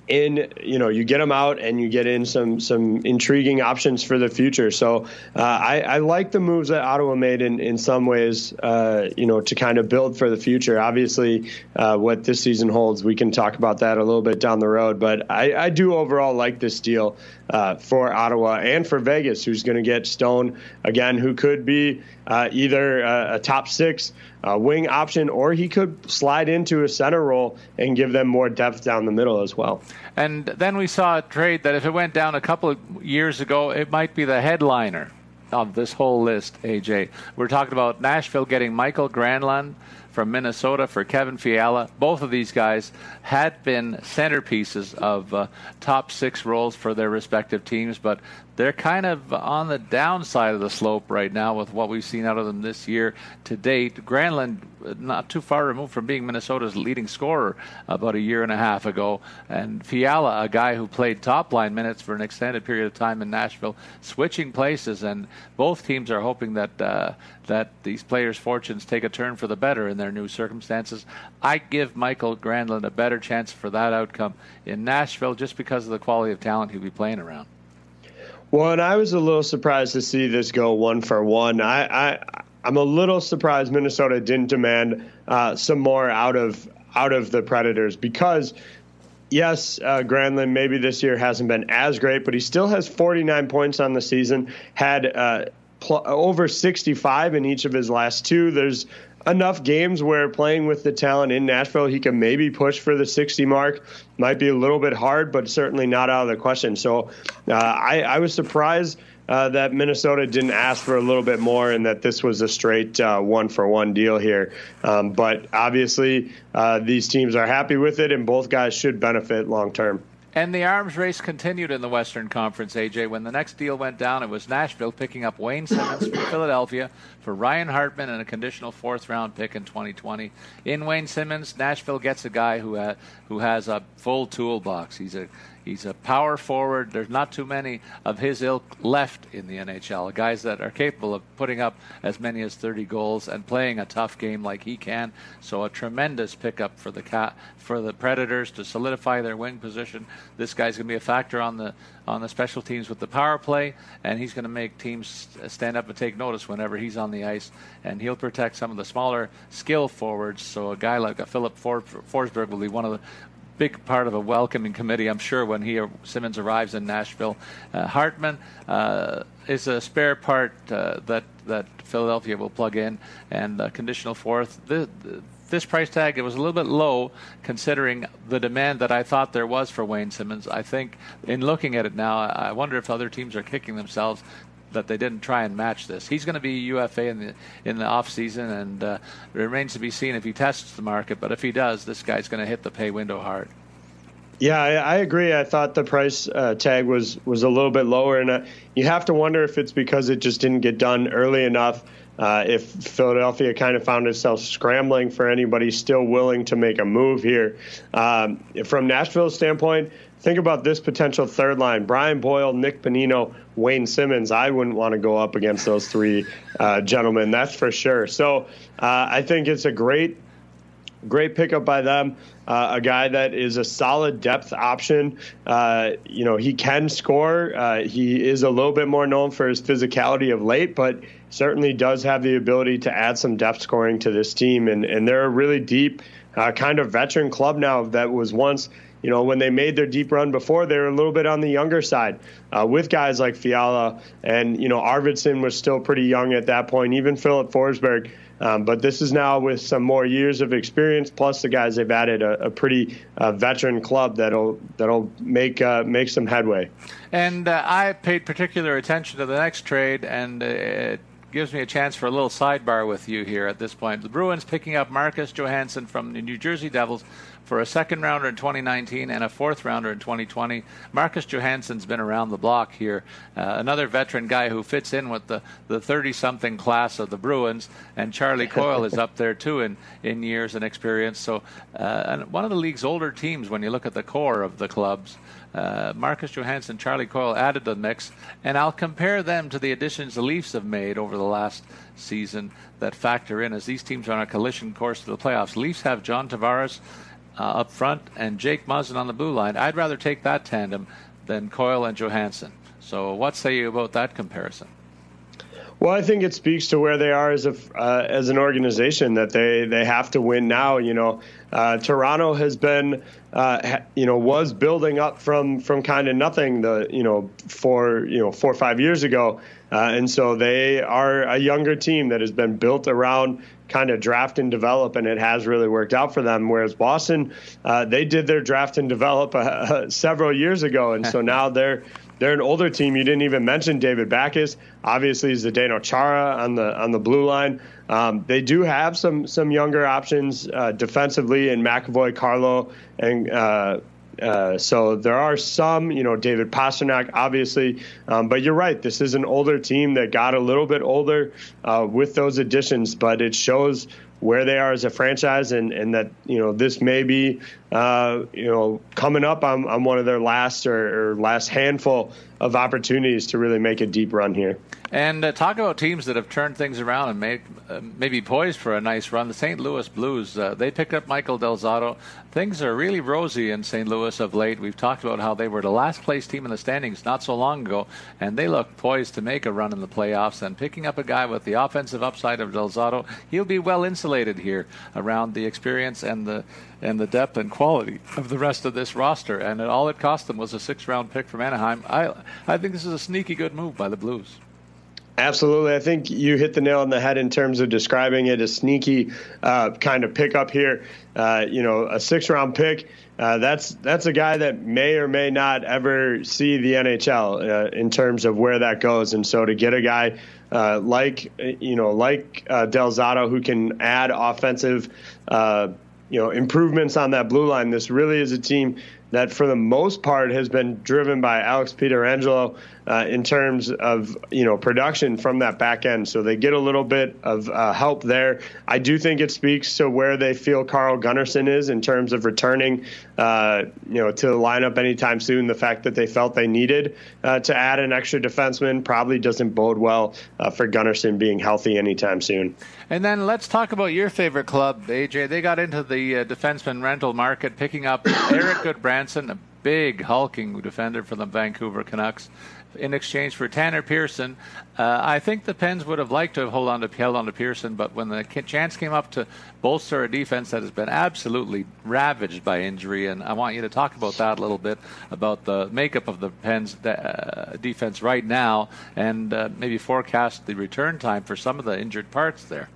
in, you know, you get him out and you get in some some intriguing options for the future. So uh, I, I, like the moves that Ottawa made in in some ways, uh, you know, to kind of build for the future. Obviously, uh, what this season holds, we can talk about that a little bit down the road. But I, I do overall like this deal uh, for Ottawa and for Vegas, who's going to get Stone again, who could be uh, either a, a top six uh, wing option, or he could slide into a center role and give them more depth down the middle as well. And then we saw a trade that if it went down a couple of years ago, it might be the headliner of this whole list, AJ. We're talking about Nashville getting Michael Granlund from Minnesota for Kevin Fiala. Both of these guys had been centerpieces of uh, top six roles for their respective teams, but they're kind of on the downside of the slope right now with what we've seen out of them this year to date. Granlund, not too far removed from being Minnesota's leading scorer about a year and a half ago, and Fiala, a guy who played top line minutes for an extended period of time in Nashville, switching places, and both teams are hoping that uh, that these players' fortunes take a turn for the better in their new circumstances. I give Michael Granlund a better chance for that outcome in Nashville just because of the quality of talent he'll be playing around. Well, and I was a little surprised to see this go one for one. I, I I'm a little surprised Minnesota didn't demand uh, some more out of out of the Predators because yes, uh, Granlund maybe this year hasn't been as great, but he still has 49 points on the season. Had uh, pl- over 65 in each of his last two. There's enough games where playing with the talent in Nashville, he can maybe push for the 60 mark. Might be a little bit hard, but certainly not out of the question. So uh, I, I was surprised uh, that Minnesota didn't ask for a little bit more and that this was a straight uh, one for one deal here. Um, but obviously, uh, these teams are happy with it, and both guys should benefit long term. And the arms race continued in the Western Conference, AJ. When the next deal went down, it was Nashville picking up Wayne Simmonds from Philadelphia for Ryan Hartman and a conditional fourth round pick in 2020. In Wayne Simmonds, Nashville gets a guy who, ha- who has a full toolbox. He's a He's a power forward. There's not too many of his ilk left in the NHL. Guys that are capable of putting up as many as 30 goals and playing a tough game like he can. So a tremendous pickup for the cat for the Predators to solidify their wing position. This guy's going to be a factor on the on the special teams with the power play, and he's going to make teams stand up and take notice whenever he's on the ice. And he'll protect some of the smaller skill forwards. So a guy like a Filip Forsberg will be one of the big part of a welcoming committee, I'm sure, when he Simmonds arrives in Nashville. Uh, Hartman uh, is a spare part uh, that that Philadelphia will plug in, and conditional fourth. The, the, this price tag it was a little bit low considering the demand that I thought there was for Wayne Simmonds. I think in looking at it now, I wonder if other teams are kicking themselves that they didn't try and match this. He's going to be UFA in the in the off season, and uh, it remains to be seen if he tests the market. But if he does, this guy's going to hit the pay window hard. Yeah, I, I agree. I thought the price uh, tag was was a little bit lower, and uh, you have to wonder if it's because it just didn't get done early enough. Uh, if Philadelphia kind of found itself scrambling for anybody still willing to make a move here. Um, from Nashville's standpoint, think about this potential third line Brian Boyle, Nick Bonino, Wayne Simmonds. I wouldn't want to go up against those three uh, gentlemen, that's for sure. So uh, I think it's a great, great pickup by them. Uh, a guy that is a solid depth option. Uh, you know, he can score. Uh, he is a little bit more known for his physicality of late, but certainly does have the ability to add some depth scoring to this team. And, and they're a really deep, uh, kind of veteran club now that was once you know, when they made their deep run before, they were a little bit on the younger side uh, with guys like Fiala. And, you know, Arvidsson was still pretty young at that point, even Philip Forsberg. Um, but this is now with some more years of experience, plus the guys they've added a, a pretty uh, veteran club that'll that'll make uh, make some headway. And uh, I paid particular attention to the next trade, and uh, it gives me a chance for a little sidebar with you here at this point. The Bruins picking up Marcus Johansson from the New Jersey Devils for a second rounder in 2019 and a fourth rounder in 2020. Marcus Johansson's been around the block here. Uh, another veteran guy who fits in with the, the 30 something class of the Bruins. And Charlie Coyle is up there too in, in years and experience. So, uh, and one of the league's older teams when you look at the core of the clubs. Uh, Marcus Johansson, Charlie Coyle added to the mix, and I'll compare them to the additions the Leafs have made over the last season that factor in as these teams are on a collision course to the playoffs. Leafs have John Tavares, uh, up front and Jake Muzzin on the blue line. I'd rather take that tandem than Coyle and Johansson. So, what say you about that comparison? Well, I think it speaks to where they are as a uh, as an organization that they they have to win now. You know, uh, Toronto has been uh, you know was building up from from kind of nothing the you know four you know four or five years ago, uh, and so they are a younger team that has been built around kind of draft and develop, and it has really worked out for them. Whereas Boston, uh, they did their draft and develop uh, several years ago, and so now they're they're an older team. You didn't even mention David Backes. Obviously, Zdeno Chara on the on the blue line. Um, they do have some some younger options uh, defensively in McAvoy, Carlo, and uh, so there are some, you know, David Pastrnak, obviously, um, but you're right. This is an older team that got a little bit older uh, with those additions, but it shows where they are as a franchise and, and that you know this may be uh, you know coming up on, on one of their last or, or, last handful of opportunities to really make a deep run here. And uh, talk about teams that have turned things around and made, uh, maybe poised for a nice run. The St. Louis Blues, uh, they picked up Michael Del Zotto. Things are really rosy in St. Louis of late. We've talked about how they were the last place team in the standings not so long ago, and they look poised to make a run in the playoffs. And picking up a guy with the offensive upside of Del Zotto, he'll be well insulated here around the experience and the and the depth and quality of the rest of this roster. And all it cost them was a six round pick from Anaheim. I I think this is a sneaky good move by the Blues. Absolutely. I think you hit the nail on the head in terms of describing it a sneaky uh, kind of pickup here. Uh, you know, a six round pick. Uh, that's that's a guy that may or may not ever see the NHL uh, in terms of where that goes. And so to get a guy uh, like you know like uh, Del Zotto who can add offensive you know improvements on that blue line, this really is a team that for the most part has been driven by Alex Pietrangelo uh, in terms of you know production from that back end. So they get a little bit of uh, help there. I do think it speaks to where they feel Carl Gunnarsson is in terms of returning uh, you know to the lineup anytime soon. The fact that they felt they needed uh, to add an extra defenseman probably doesn't bode well uh, for Gunnarsson being healthy anytime soon. And then let's talk about your favorite club, AJ. They got into the uh, defenseman rental market, picking up Eric Gudbranson. a big hulking defender for the Vancouver Canucks in exchange for Tanner Pearson. Uh, I think the Pens would have liked to have hold on to, held on to Pearson, but when the chance came up to bolster a defense that has been absolutely ravaged by injury, and I want you to talk about that a little bit about the makeup of the Pens uh, defense right now, and uh, maybe forecast the return time for some of the injured parts there.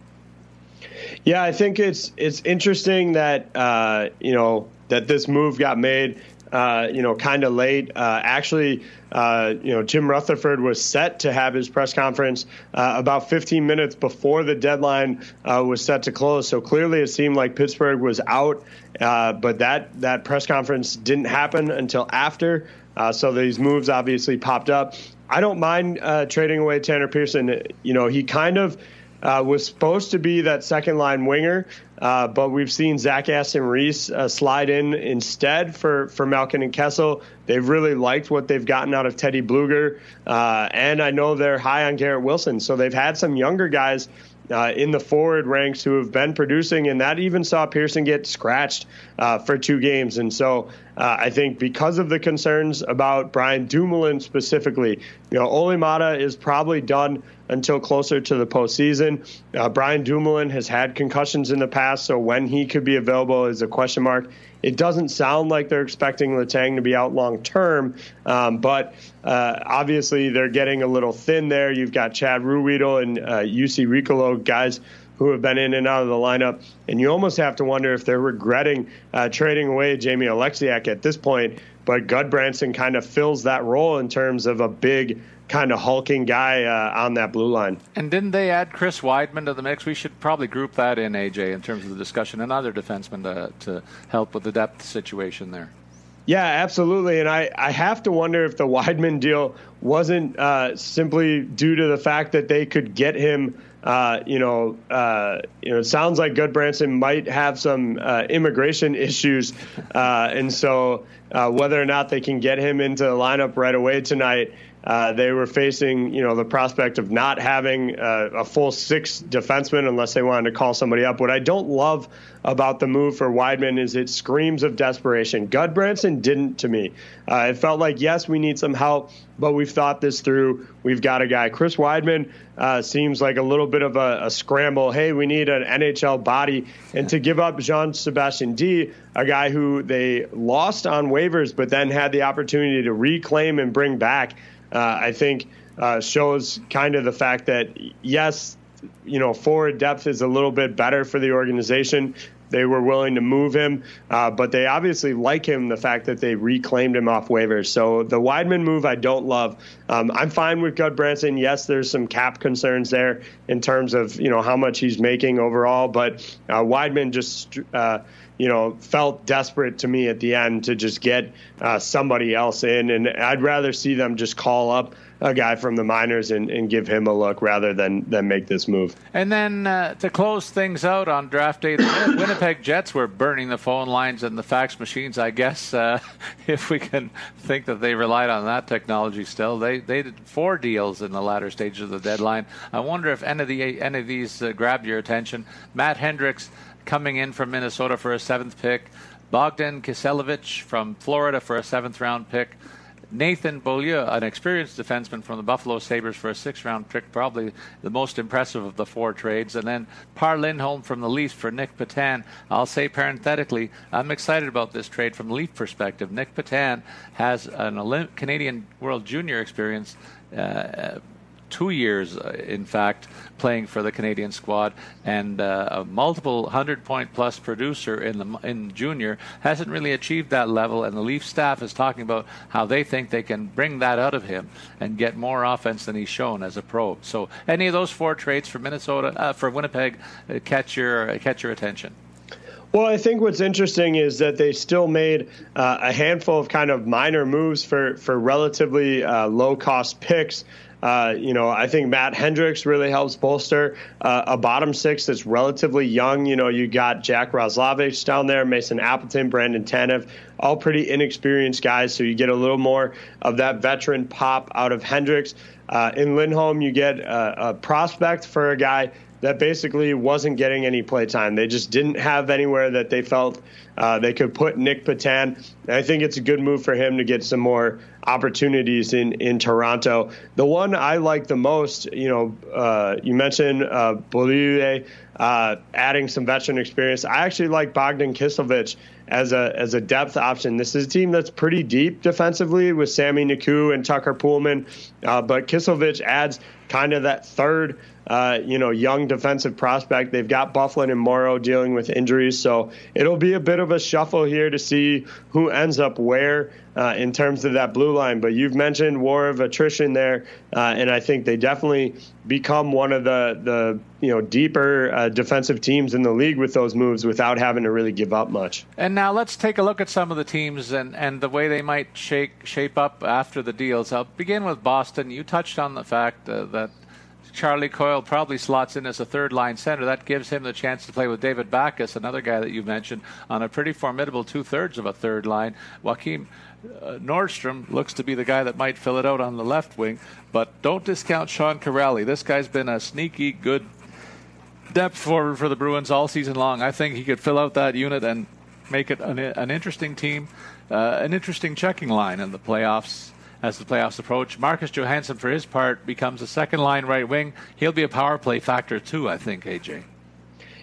Yeah, I think it's it's interesting that uh, you know that this move got made uh, you know, kind of late. Uh, actually, uh, you know, Jim Rutherford was set to have his press conference uh, about 15 minutes before the deadline uh, was set to close. So clearly, it seemed like Pittsburgh was out, uh, but that that press conference didn't happen until after. so these moves obviously popped up. I don't mind trading away Tanner Pearson. You know, he kind of uh, was supposed to be that second line winger, uh, but we've seen Zach Aston Reese uh, slide in instead for, for Malkin and Kessel. They've really liked what they've gotten out of Teddy Blueger, uh, and I know they're high on Garrett Wilson. So they've had some younger guys uh, in the forward ranks who have been producing, and that even saw Pearson get scratched uh, for two games. And so uh, I think because of the concerns about Brian Dumoulin specifically, you know, Olli Maatta is probably done until closer to the postseason. Uh, Brian Dumoulin has had concussions in the past, so when he could be available is a question mark. It doesn't sound like they're expecting Letang to be out long term, um, but uh, obviously they're getting a little thin there. You've got Chad Ruhwedel and uh, Jussi Riikola, guys who have been in and out of the lineup, and you almost have to wonder if they're regretting uh, trading away Jamie Oleksiak at this point. But Gudbranson kind of fills that role in terms of a big kind of hulking guy uh, on that blue line. And didn't they add Chris Wideman to the mix? We should probably group that in, AJ, in terms of the discussion, another defenseman to, to help with the depth situation there. Yeah, absolutely. And I, I have to wonder if the Wideman deal wasn't uh, simply due to the fact that they could get him. Uh, you know, uh, you know, it sounds like Gudbranson might have some uh, immigration issues, uh, and so uh, whether or not they can get him into the lineup right away tonight uh, they were facing, you know, the prospect of not having uh, a full six defensemen unless they wanted to call somebody up. What I don't love about the move for Wideman is it screams of desperation. Gudbranson didn't to me. Uh, it felt like yes, we need some help, but we've thought this through. We've got a guy. Chris Wideman uh, seems like a little bit of a, a, scramble. Hey, we need an NHL body, and to give up Jean Sebastien D, a guy who they lost on waivers, but then had the opportunity to reclaim and bring back uh, I think uh, shows kind of the fact that yes, you know, forward depth is a little bit better for the organization. They were willing to move him, uh, but they obviously like him. The fact that they reclaimed him off waivers. So the Wideman move, I don't love. Um, I'm fine with Gudbranson. Yes, there's some cap concerns there in terms of you know how much he's making overall, but uh, Wideman just. Uh, you know, felt desperate to me at the end to just get uh, somebody else in. And I'd rather see them just call up a guy from the minors and, and give him a look rather than, than make this move. And then uh, to close things out on draft day, the Winnipeg Jets were burning the phone lines and the fax machines, I guess, uh, if we can think that they relied on that technology still. They, they did four deals in the latter stages of the deadline. I wonder if any of, the, any of these uh, grabbed your attention. Matt Hendricks coming in from Minnesota for a seventh pick. Bogdan Kiselevich from Florida for a seventh round pick. Nathan Beaulieu, an experienced defenseman from the Buffalo Sabres for a six round pick, probably the most impressive of the four trades. And then Par Lindholm from the Leafs for Nick Petan. I'll say parenthetically, I'm excited about this trade from the Leaf perspective. Nick Petan has an Olymp- Canadian World Junior experience. Uh, two years, uh, in fact, playing for the Canadian squad, and uh, a multiple hundred point plus producer in the in junior hasn't really achieved that level. And the Leaf staff is talking about how they think they can bring that out of him and get more offense than he's shown as a pro. So, any of those four traits for Minnesota, uh, for Winnipeg, uh, catch your uh, catch your attention. Well, I think what's interesting is that they still made uh, a handful of kind of minor moves for for relatively uh, low cost picks. Uh, you know, I think Matt Hendricks really helps bolster uh, a bottom six that's relatively young. You know, you got Jack Roslovic down there, Mason Appleton, Brandon Tanev, all pretty inexperienced guys. So you get a little more of that veteran pop out of Hendricks. Uh, in Lindholm, you get a, a prospect for a guy that basically wasn't getting any play time. They just didn't have anywhere that they felt uh, they could put Nick Petan. And I think it's a good move for him to get some more opportunities in, in Toronto. The one I like the most, you know, uh, you mentioned uh, Beaulieu, uh, adding some veteran experience. I actually like Bogdan Kissel as a as a depth option. This is a team that's pretty deep defensively with Sami Niku and Tucker Poolman, uh, but Kissel adds kind of that third uh, you know, young defensive prospect. They've got Byfuglien and Morrow dealing with injuries, so it'll be a bit of a shuffle here to see who ends up where uh, in terms of that blue line. But you've mentioned war of attrition there, uh, and I think they definitely become one of the the you know deeper uh, defensive teams in the league with those moves without having to really give up much. And now let's take a look at some of the teams and, and the way they might shake shape up after the deals. I'll begin with Boston. You touched on the fact uh, that Charlie Coyle probably slots in as a third line center. That gives him the chance to play with David Backes, another guy that you mentioned, on a pretty formidable two thirds of a third line. Joakim uh, Nordstrom looks to be the guy that might fill it out on the left wing, but don't discount Sean Kuraly. This guy's been a sneaky good depth forward for the Bruins all season long. I think he could fill out that unit and make it an, an interesting team, uh, an interesting checking line in the playoffs as the playoffs approach. Marcus Johansson, for his part, becomes a second line right wing. He'll be a power play factor too, I think, AJ.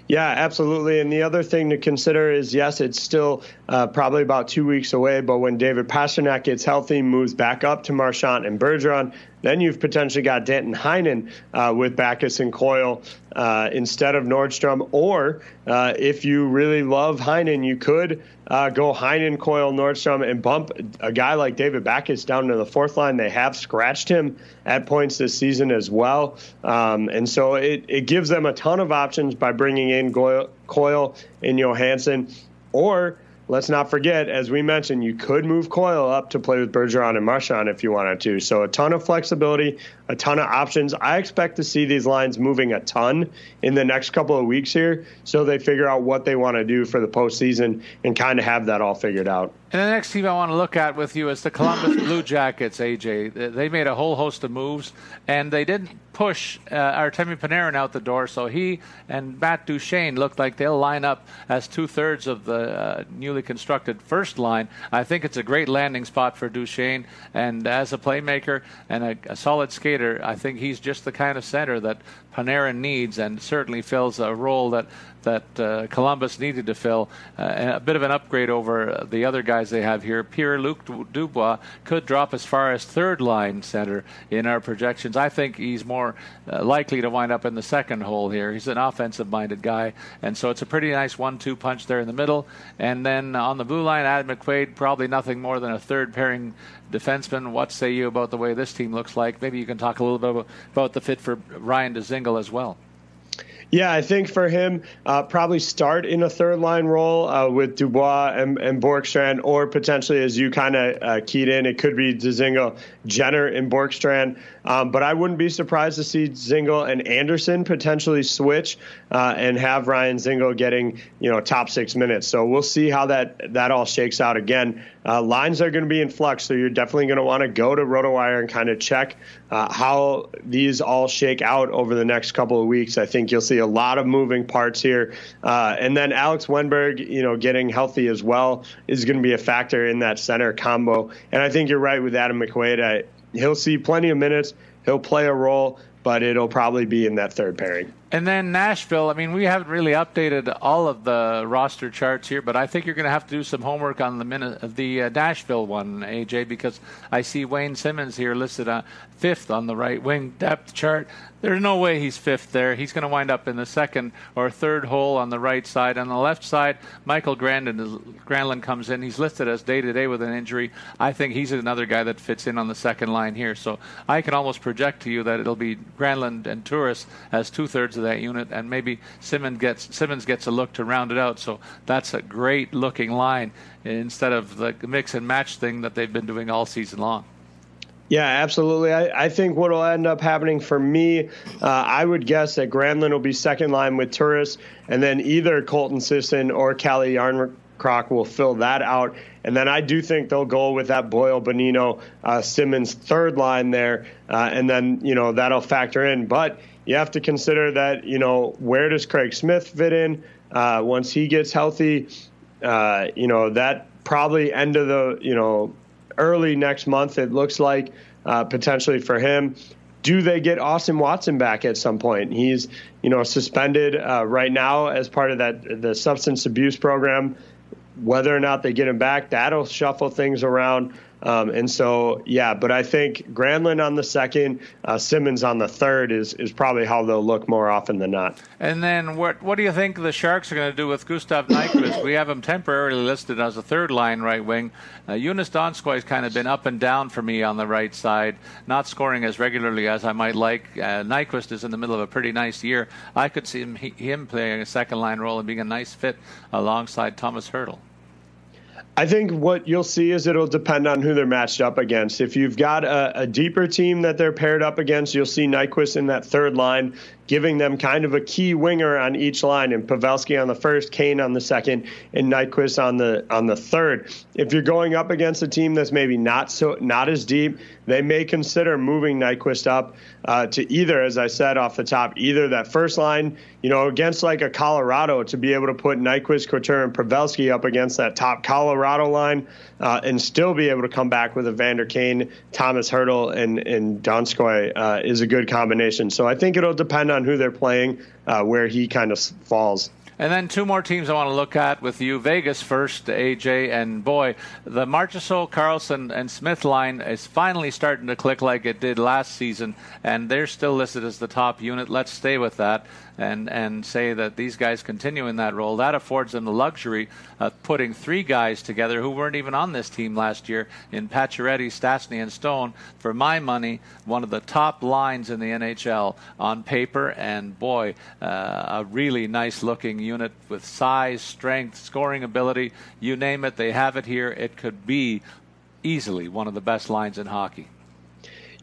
Yeah, absolutely. And the other thing to consider is yes, it's still uh, probably about two weeks away, but when David Pastrnak gets healthy, moves back up to Marchand and Bergeron, then you've potentially got Danton Heinen uh, with Backes and Coyle uh, instead of Nordstrom. Or uh, if you really love Heinen, you could uh, go Heinen, Coyle, Nordstrom, and bump a guy like David Backes down to the fourth line. They have scratched him at points this season as well. Um, and so it, it gives them a ton of options by bringing in Coyle and Johansson. Or let's not forget, as we mentioned, you could move Coyle up to play with Bergeron and Marchand if you wanted to. So a ton of flexibility, a ton of options. I expect to see these lines moving a ton in the next couple of weeks here, so they figure out what they want to do for the postseason and kind of have that all figured out. And the next team I want to look at with you is the Columbus Blue Jackets, AJ. They made a whole host of moves, and they didn't push uh, Artemi Panarin out the door, so he and Matt Duchene look like they'll line up as two thirds of the uh, newly constructed first line. I think it's a great landing spot for Duchene, and as a playmaker and a, a solid skater, I think he's just the kind of center that Panarin needs, and certainly fills a role that that uh, Columbus needed to fill. Uh, a bit of an upgrade over the other guys they have here. Pierre Luc Dubois could drop as far as third line center in our projections. I think he's more uh, likely to wind up in the second hole here. He's an offensive minded guy, and so it's a pretty nice one two punch there in the middle. And then on the blue line, Adam McQuaid, probably nothing more than a third pairing defenseman. What say you about the way this team looks like? Maybe you can talk a little bit about the fit for Ryan Dzingel as well. Yeah, I think for him, uh, probably start in a third line role uh, with Dubois and, and Bjorkstrand, or potentially as you kind of uh, keyed in, it could be Dzingel, Jenner, and Bjorkstrand. Um, but I wouldn't be surprised to see Dzingel and Anderson potentially switch uh, and have Ryan Dzingel getting you know top six minutes. So we'll see how that that all shakes out. Again, uh, lines are going to be in flux, so you're definitely going to want to go to RotoWire and kind of check uh, how these all shake out over the next couple of weeks. I think you'll see a lot of moving parts here, uh, and then Alex Wennberg, you know, getting healthy as well is going to be a factor in that center combo. And I think you're right with Adam McQuaid. I, he'll see plenty of minutes. He'll play a role, but it'll probably be in that third pairing. And then Nashville, I mean, we haven't really updated all of the roster charts here, but I think you're going to have to do some homework on the minute, the uh, Nashville one, AJ, because I see Wayne Simmonds here listed on fifth on the right wing depth chart. There's no way he's fifth there. He's going to wind up in the second or third hole on the right side. On the left side, Michael Granlund, Granlund comes in. He's listed as day to day with an injury. I think he's another guy that fits in on the second line here. So I can almost project to you that it'll be Granlund and Turris as two thirds that unit, and maybe Simmons gets Simmonds gets a look to round it out. So that's a great looking line instead of the mix and match thing that they've been doing all season long. Yeah, absolutely. I, I think what will end up happening for me, uh, I would guess that Granlund will be second line with Turris, and then either Colton Sisson or Calle Jarnkrok will fill that out. And then I do think they'll go with that Boyle, Bonino, uh, Simmonds third line there, uh, and then you know that'll factor in. But you have to consider that you know where does Craig Smith fit in uh, once he gets healthy? Uh, you know that probably end of the you know early next month, it looks like, uh, potentially for him. Do they get Austin Watson back at some point? He's, you know, suspended uh, right now as part of that the substance abuse program. Whether or not they get him back, that'll shuffle things around. Um, and so, yeah, but I think Granlund on the second, uh, Simmonds on the third is is probably how they'll look more often than not. And then, what what do you think the Sharks are going to do with Gustav Nyquist? we have him temporarily listed as a third line right wing. Uh, Joonas Donskoi has kind of been up and down for me on the right side, not scoring as regularly as I might like. Uh, Nyquist is in the middle of a pretty nice year. I could see him, him playing a second line role and being a nice fit alongside Thomas Hertl. I think what you'll see is it'll depend on who they're matched up against. If you've got a, a, deeper team that they're paired up against, you'll see Nyquist in that third line, giving them kind of a key winger on each line, and Pavelski on the first, Kane on the second, and Nyquist on the on the third. If you're going up against a team that's maybe not so not as deep, they may consider moving Nyquist up uh, to either, as I said off the top, either that first line, you know, against like a Colorado to be able to put Nyquist, Couture, and Pavelski up against that top Colorado line uh, and still be able to come back with a Vander Kane, Thomas Hertl, and, and Donskoi uh, is a good combination. So I think it'll depend on who they're playing, uh, where he kind of falls. And then two more teams I want to look at with you. Vegas first, AJ, and boy, the Marchessault, Karlsson, and Smith line is finally starting to click like it did last season, and they're still listed as the top unit. Let's stay with that and, and say that these guys continue in that role. That affords them the luxury of putting three guys together who weren't even on this team last year in Pacioretty, Stastny, and Stone. For my money, one of the top lines in the NHL on paper, and boy, uh, a really nice looking unit with size, strength, scoring ability you name it, they have it here. It could be easily one of the best lines in hockey.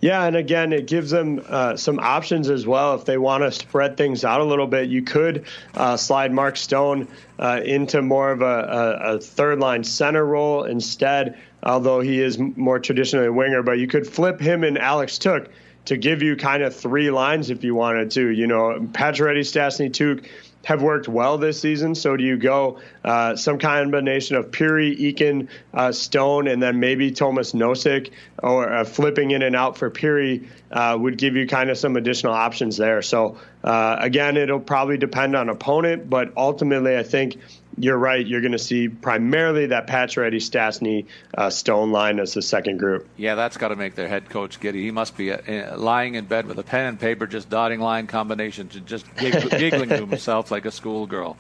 Yeah, and again, it gives them uh, some options as well. If they want to spread things out a little bit, you could uh, slide Mark Stone uh, into more of a, a, a, third line center role instead, although he is more traditionally a winger. But you could flip him and Alex Tuch to give you kind of three lines if you wanted to. You know, Pacioretty, Stastny, Tuch have worked well this season. So do you go uh, some combination of Pirri, Eakin, uh, Stone, and then maybe Thomas Nosek, or uh, flipping in and out for Pirri uh, would give you kind of some additional options there. So uh, again, it'll probably depend on opponent, but ultimately, I think you're right. You're going to see primarily that Pacioretty, Stastny, uh, Stone line as the second group. Yeah, that's got to make their head coach giddy. He must be uh, lying in bed with a pen and paper, just dotting line combinations and just giggling to himself like a schoolgirl.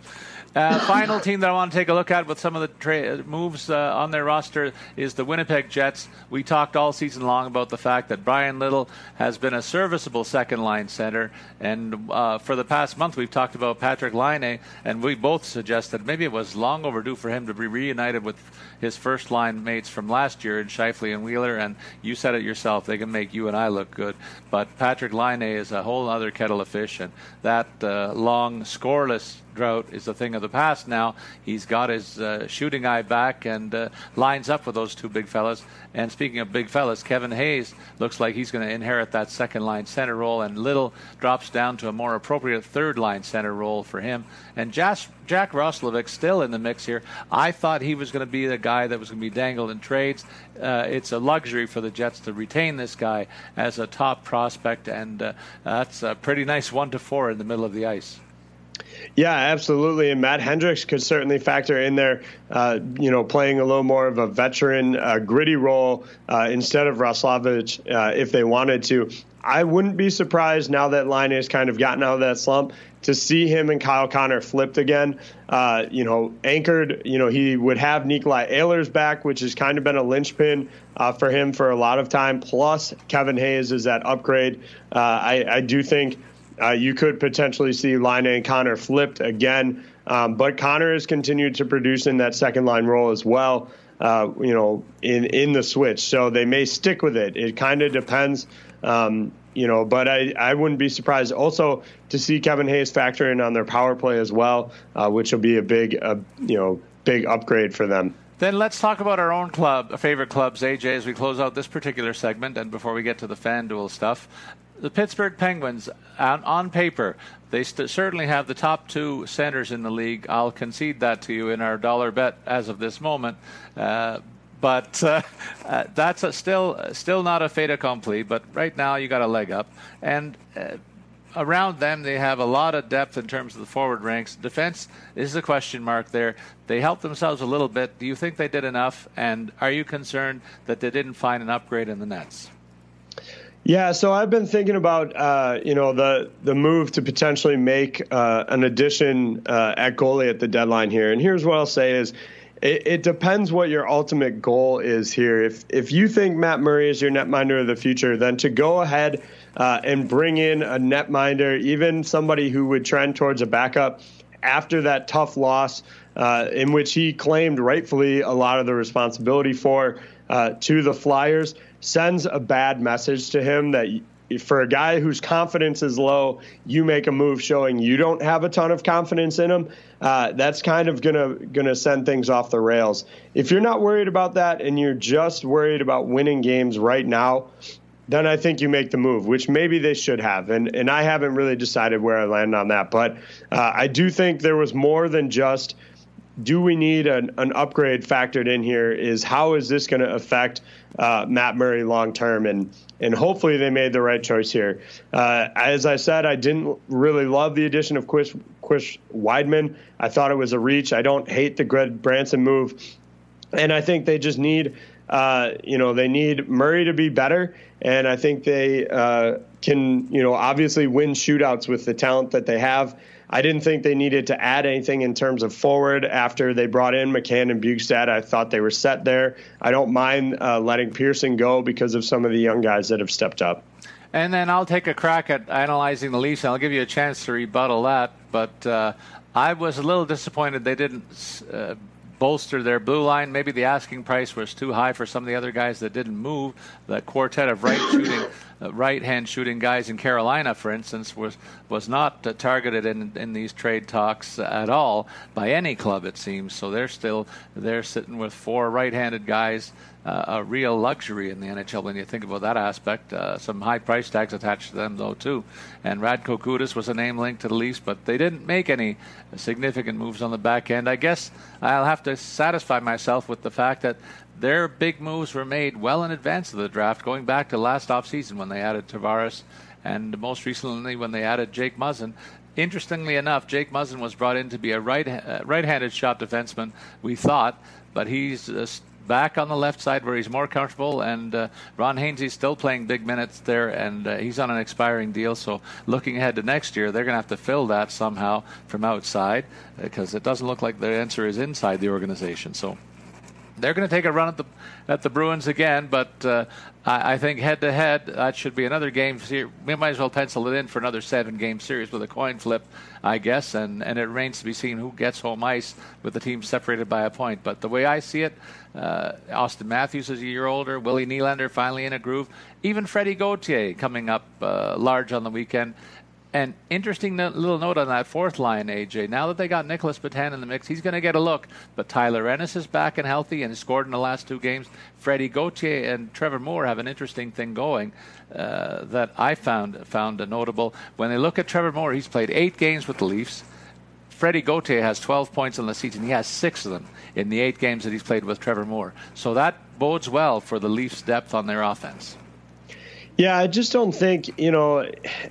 Uh, final team that I want to take a look at with some of the tra- moves uh, on their roster is the Winnipeg Jets. We talked all season long about the fact that Bryan Little has been a serviceable second line center, and uh, for the past month we've talked about Patrick Laine, and we both suggested maybe it was long overdue for him to be reunited with his first line mates from last year in Scheifele and Wheeler. And you said it yourself; they can make you and I look good. But Patrick Laine is a whole other kettle of fish, and that uh, long scoreless drought is a thing of the past now. He's got his uh, shooting eye back and uh, lines up with those two big fellas. And speaking of big fellas, Kevin Hayes looks like he's going to inherit that second line center role, and Little drops down to a more appropriate third line center role for him. And Jack, Jack Roslovic still in the mix here. I thought he was going to be the guy that was going to be dangled in trades. Uh, it's a luxury for the Jets to retain this guy as a top prospect, and uh, that's a pretty nice one to four in the middle of the ice. Yeah, absolutely. And Matt Hendricks could certainly factor in there, uh, you know, playing a little more of a veteran, uh, gritty role uh, instead of Roslovic uh, if they wanted to. I wouldn't be surprised now that Laine has kind of gotten out of that slump to see him and Kyle Connor flipped again. Uh, you know, anchored, you know, he would have Nikolai Ehlers back, which has kind of been a linchpin uh, for him for a lot of time. Plus, Kevin Hayes is that upgrade. I, I do think uh, you could potentially see Laine and Connor flipped again. Um, but Connor has continued to produce in that second line role as well. Uh, you know, in in the switch, so they may stick with it. It kind of depends. Um, you know, but I, I wouldn't be surprised also to see Kevin Hayes factor in on their power play as well, uh, which will be a big, uh, you know, big upgrade for them. Then let's talk about our own club, favorite clubs, AJ, as we close out this particular segment and before we get to the FanDuel stuff the Pittsburgh Penguins, on, on paper, they st- certainly have the top two centers in the league. I'll concede that to you in our dollar bet as of this moment. Uh, but uh, uh, that's still still not a fait accompli. But right now, you got a leg up, and uh, around them they have a lot of depth in terms of the forward ranks. Defense is a question mark there. They helped themselves a little bit. Do you think they did enough? And are you concerned that they didn't find an upgrade in the nets? Yeah, so I've been thinking about uh, you know the the move to potentially make uh, an addition uh, at goalie at the deadline here, and here's what I'll say is. It, it depends what your ultimate goal is here. If if you think Matt Murray is your netminder of the future, then to go ahead uh, and bring in a netminder, even somebody who would trend towards a backup after that tough loss, uh, in which he claimed rightfully a lot of the responsibility for uh, to the Flyers sends a bad message to him that for a guy whose confidence is low, you make a move showing you don't have a ton of confidence in him. Uh, that's kind of gonna gonna send things off the rails. If you're not worried about that and you're just worried about winning games right now, then I think you make the move, which maybe they should have. And and I haven't really decided where I land on that, but uh, I do think there was more than just do we need an, an upgrade factored in here is how is this going to affect uh, Matt Murray long term and and hopefully they made the right choice here. Uh, as I said, I didn't really love the addition of Chris, Chris Wideman. I thought it was a reach. I don't hate the Gudbranson move, and I think they just need. Uh, you know, they need Murray to be better, and I think they uh, can, you know, obviously win shootouts with the talent that they have. I didn't think they needed to add anything in terms of forward after they brought in McCann and Bjugstad. I thought they were set there. I don't mind uh, letting Pearson go because of some of the young guys that have stepped up. And then I'll take a crack at analyzing the Leafs, and I'll give you a chance to rebuttal that. But uh, I was a little disappointed they didn't uh, bolster their blue line. Maybe the asking price was too high for some of the other guys that didn't move. The quartet of right shooting, uh, right hand shooting guys in Carolina, for instance, was was not uh, targeted in in these trade talks at all by any club. It seems so. They're still they're sitting with four right handed guys uh, a real luxury in the NHL when you think about that aspect. Uh, some high price tags attached to them, though, too. And Radko Gudas was a name linked to the Leafs, but they didn't make any significant moves on the back end. I guess I'll have to satisfy myself with the fact that their big moves were made well in advance of the draft, going back to last offseason when they added Tavares and most recently when they added Jake Muzzin. Interestingly enough, Jake Muzzin was brought in to be a right uh, right-handed shot defenseman. We thought, but he's uh, back on the left side where he's more comfortable. And uh, Ron Hainsey's still playing big minutes there, and uh, he's on an expiring deal. So looking ahead to next year, they're going to have to fill that somehow from outside because it doesn't look like the answer is inside the organization. So they're going to take a run at the at the Bruins again, but uh, I, I, think head to head that should be another game. We might as well pencil it in for another seven game series with a coin flip, I guess, and and it remains to be seen who gets home ice with the team separated by a point. But the way I see it, uh, Auston Matthews is a year older, Willie Nylander finally in a groove, even Freddie Gauthier coming up uh, large on the weekend And interesting little note on that fourth line, AJ. Now that they got Nicholas Petan in the mix, he's going to get a look. But Tyler Ennis is back and healthy and scored in the last two games. Freddie Gauthier and Trevor Moore have an interesting thing going uh, that I found found notable. When they look at Trevor Moore, he's played eight games with the Leafs. Freddie Gauthier has 12 points on the season. He has six of them in the eight games that he's played with Trevor Moore. So that bodes well for the Leafs' depth on their offense. Yeah, I just don't think, you know,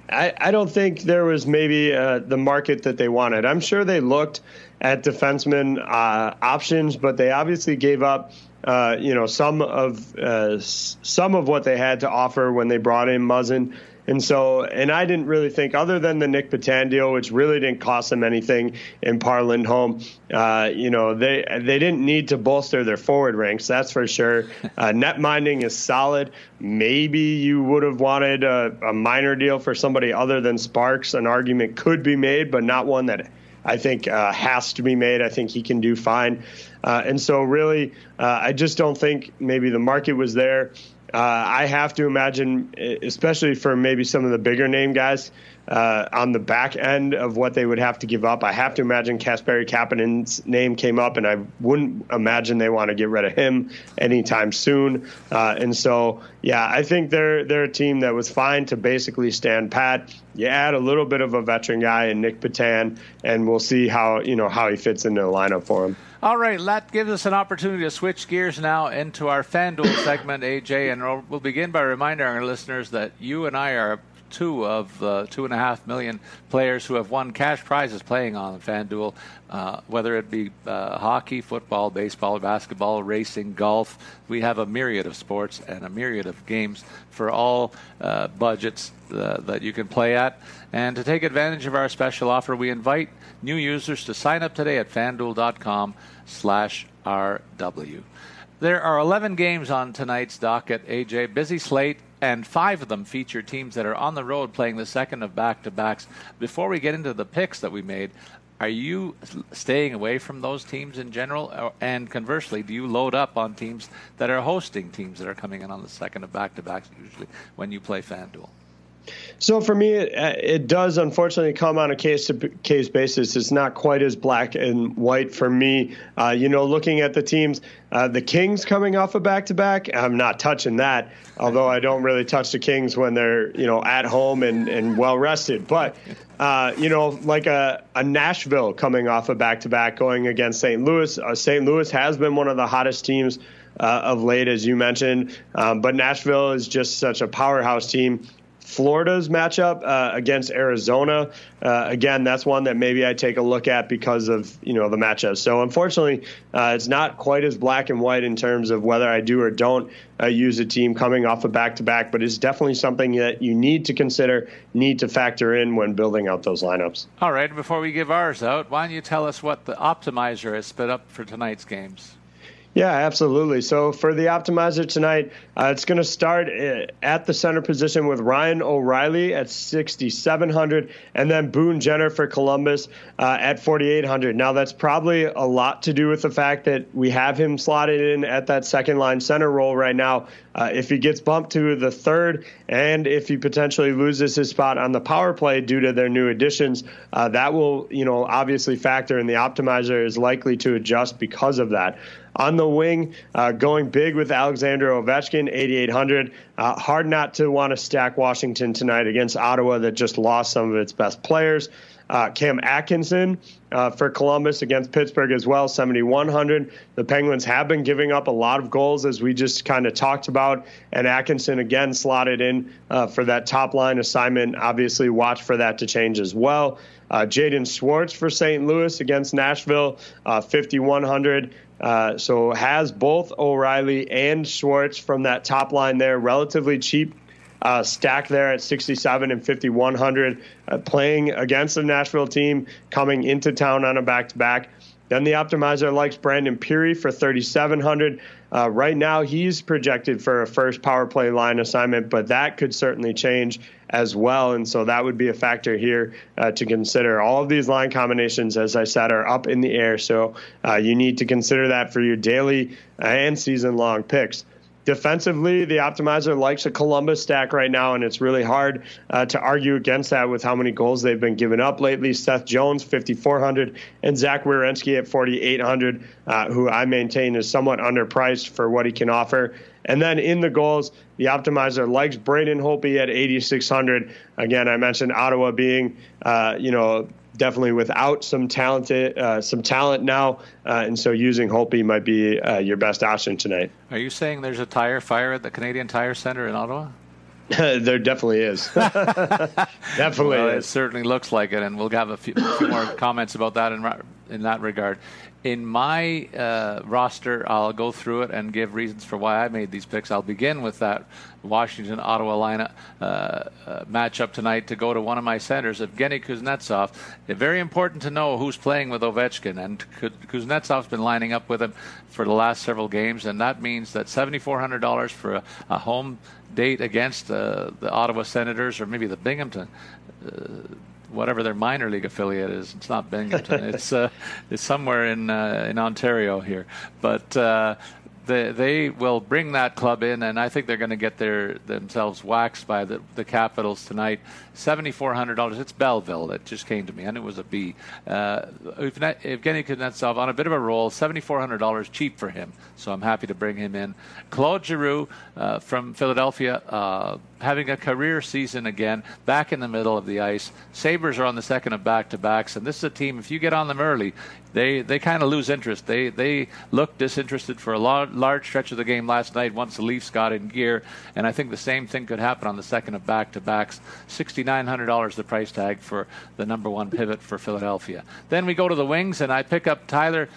I, I don't think there was maybe uh, the market that they wanted. I'm sure they looked at defenseman uh, options, but they obviously gave up, uh, you know, some of uh, some of what they had to offer when they brought in Muzzin. And so, and I didn't really think, other than the Nick Petan deal, which really didn't cost them anything in Par Lindholm, uh, you know, they they didn't need to bolster their forward ranks, that's for sure. Uh, net minding is solid. Maybe you would have wanted a, a minor deal for somebody other than Sparks. An argument could be made, but not one that I think uh, has to be made. I think he can do fine. Uh, and so, really, uh, I just don't think maybe the market was there. Uh, I have to imagine, especially for maybe some of the bigger name guys uh, on the back end of what they would have to give up, I have to imagine Kasperi Kapanen's name came up, and I wouldn't imagine they want to get rid of him anytime soon. Uh, and so, yeah, I think they're they're a team that was fine to basically stand pat. You add a little bit of a veteran guy in Nick Petan, and we'll see how you know how he fits into the lineup for him. All right, that gives us an opportunity to switch gears now into our FanDuel segment, AJ, and we'll begin by reminding our listeners that you and I are two of the two and a half million players who have won cash prizes playing on FanDuel, uh, whether it be uh, hockey, football, baseball, basketball, racing, golf. We have a myriad of sports and a myriad of games for all uh, budgets uh, that you can play at. And to take advantage of our special offer, we invite new users to sign up today at fanduel.com slash RW. There are 11 games on tonight's docket, AJ. Busy slate, and five of them feature teams that are on the road playing the second of back to backs. Before we get into the picks that we made, are you staying away from those teams in general? And conversely, do you load up on teams that are hosting teams that are coming in on the second of back to backs usually when you play FanDuel? So for me, it, it, does unfortunately come on a case to case basis. It's not quite as black and white for me. Uh, you know, looking at the teams, uh, the Kings coming off a back to back, I'm not touching that. Although I don't really touch the Kings when they're you know at home and, and well rested. But uh, you know, like a, a Nashville coming off a back to back, going against St. Louis. Uh, St. Louis has been one of the hottest teams. Uh, of late, as you mentioned. Um, but Nashville is just such a powerhouse team. Florida's matchup uh, against Arizona, uh, again, that's one that maybe I take a look at because of you know the matchup. So unfortunately, uh, it's not quite as black and white in terms of whether I do or don't uh, use a team coming off a back to back, but it's definitely something that you need to consider, need to factor in when building out those lineups. All right, before we give ours out, why don't you tell us what the optimizer has spit up for tonight's games? Yeah, absolutely. So for the optimizer tonight, uh, it's going to start uh, at the center position with Ryan O'Reilly at 6,700, and then Boone Jenner for Columbus uh, at 4,800. Now that's probably a lot to do with the fact that we have him slotted in at that second line center role right now. Uh, if he gets bumped to the third, and if he potentially loses his spot on the power play due to their new additions, uh, that will, you know, obviously factor, and the optimizer is likely to adjust because of that on the wing, uh, going big with Alexander Ovechkin, 8,800. Uh, hard not to want to stack Washington tonight against Ottawa that just lost some of its best players. Uh, Cam Atkinson uh, for Columbus against Pittsburgh as well, 7,100. The Penguins have been giving up a lot of goals, as we just kind of talked about. And Atkinson again slotted in uh, for that top line assignment. Obviously, watch for that to change as well. Uh, Jaden Schwartz for St. Louis against Nashville, uh, 5,100. Uh, so has both O'Reilly and Schwartz from that top line there, relatively cheap uh, stack there at 67 and 5100, uh, playing against the Nashville team, coming into town on a back to back. Then the optimizer likes Brandon Pirri for 3,700. Uh, right now, he's projected for a first power play line assignment, but that could certainly change as well. And so that would be a factor here uh, to consider. All of these line combinations, as I said, are up in the air. So uh, you need to consider that for your daily and season long picks. Defensively, the optimizer likes a Columbus stack right now, and it's really hard uh, to argue against that with how many goals they've been giving up lately. Seth Jones, 5,400, and Zach Werenski at 4,800, uh, who I maintain is somewhat underpriced for what he can offer. And then in the goals, the optimizer likes Braden Holtby at 8,600. Again, I mentioned Ottawa being, uh, you know, definitely without some talented uh, some talent now, uh, and so using Holtby might be uh, your best option tonight. Are you saying there's a tire fire at the Canadian Tire Center in Ottawa? there definitely is. definitely, well, is. it certainly looks like it, and we'll have a few, few more comments about that in in that regard in my uh, roster, I'll go through it and give reasons for why I made these picks. I'll begin with that Washington Ottawa lineup uh, uh, matchup tonight to go to one of my centers, Evgeny Kuznetsov. Very important to know who's playing with Ovechkin, and Kuznetsov's been lining up with him for the last several games, and that means that $7,400 for a, a home date against uh, the Ottawa Senators or maybe the Binghamton uh, whatever their minor league affiliate is. It's not Binghamton. it's uh, it's somewhere in uh, in Ontario here. But uh, they, they will bring that club in, and I think they're going to get their themselves waxed by the, the Capitals tonight. Seventy four hundred dollars. It's Belleville that just came to me, and it was a B. Uh, Evgeny Kuznetsov on a bit of a roll. Seventy four hundred dollars, cheap for him. So I'm happy to bring him in. Claude Giroux uh, from Philadelphia, uh, having a career season again, back in the middle of the ice. Sabres are on the second of back to backs, and this is a team. If you get on them early, they they kind of lose interest. They they looked disinterested for a large, large stretch of the game last night once the Leafs got in gear, and I think the same thing could happen on the second of back to backs. Sixty nine hundred dollars the price tag for the number one pivot for Philadelphia. Then we go to the wings, and I pick up Tyler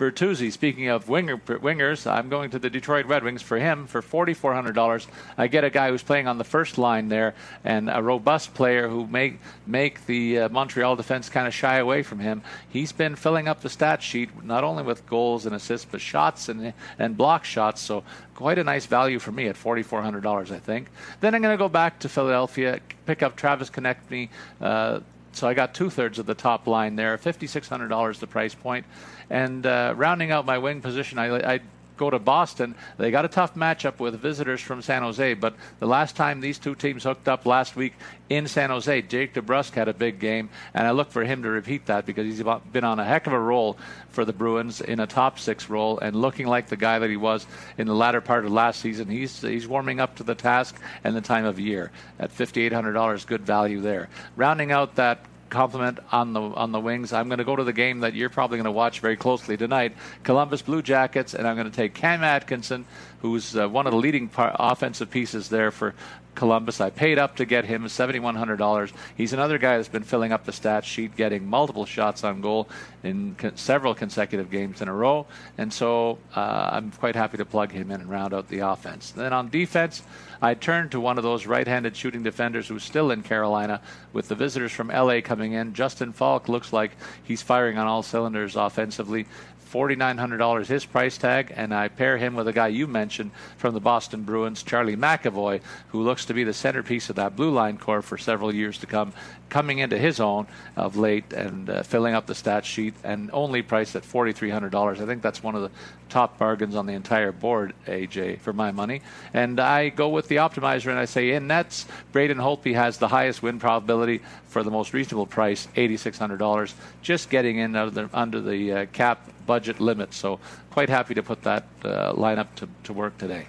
Bertuzzi, speaking of winger, wingers, I'm going to the Detroit Red Wings for him for $4,400. I get a guy who's playing on the first line there and a robust player who may make the uh, Montreal defense kind of shy away from him. He's been filling up the stat sheet not only with goals and assists, but shots and, and block shots. So quite a nice value for me at $4,400, I think. Then I'm going to go back to Philadelphia, pick up Travis Konecny. Uh, so I got two thirds of the top line there, $5,600 the price point. And uh, rounding out my wing position, I, I go to Boston. They got a tough matchup with visitors from San Jose, but the last time these two teams hooked up last week in San Jose, Jake DeBrusk had a big game, and I look for him to repeat that because he's been on a heck of a roll for the Bruins in a top six role and looking like the guy that he was in the latter part of last season. He's he's warming up to the task and the time of year at $5,800, good value there. Rounding out that compliment on the on the wings. I'm going to go to the game that you're probably going to watch very closely tonight, Columbus Blue Jackets, and I'm going to take Cam Atkinson, who's uh, one of the leading par- offensive pieces there for Columbus. I paid up to get him $7,100. He's another guy that's been filling up the stat sheet, getting multiple shots on goal in several consecutive games in a row. And so uh, I'm quite happy to plug him in and round out the offense. Then on defense, I turned to one of those right handed shooting defenders who's still in Carolina with the visitors from LA coming in. Justin Faulk looks like he's firing on all cylinders offensively. $4,900 his price tag, and I pair him with a guy you mentioned from the Boston Bruins, Charlie McAvoy, who looks to be the centerpiece of that blue line core for several years to come, coming into his own of late and uh, filling up the stat sheet, and only priced at $4,300. I think that's one of the top bargains on the entire board, AJ, for my money. And I go with the optimizer and I say in nets, Braden Holtby has the highest win probability for the most reasonable price, $8,600, just getting in the, under the uh, cap budget limit. So quite happy to put that uh, lineup to, to work today.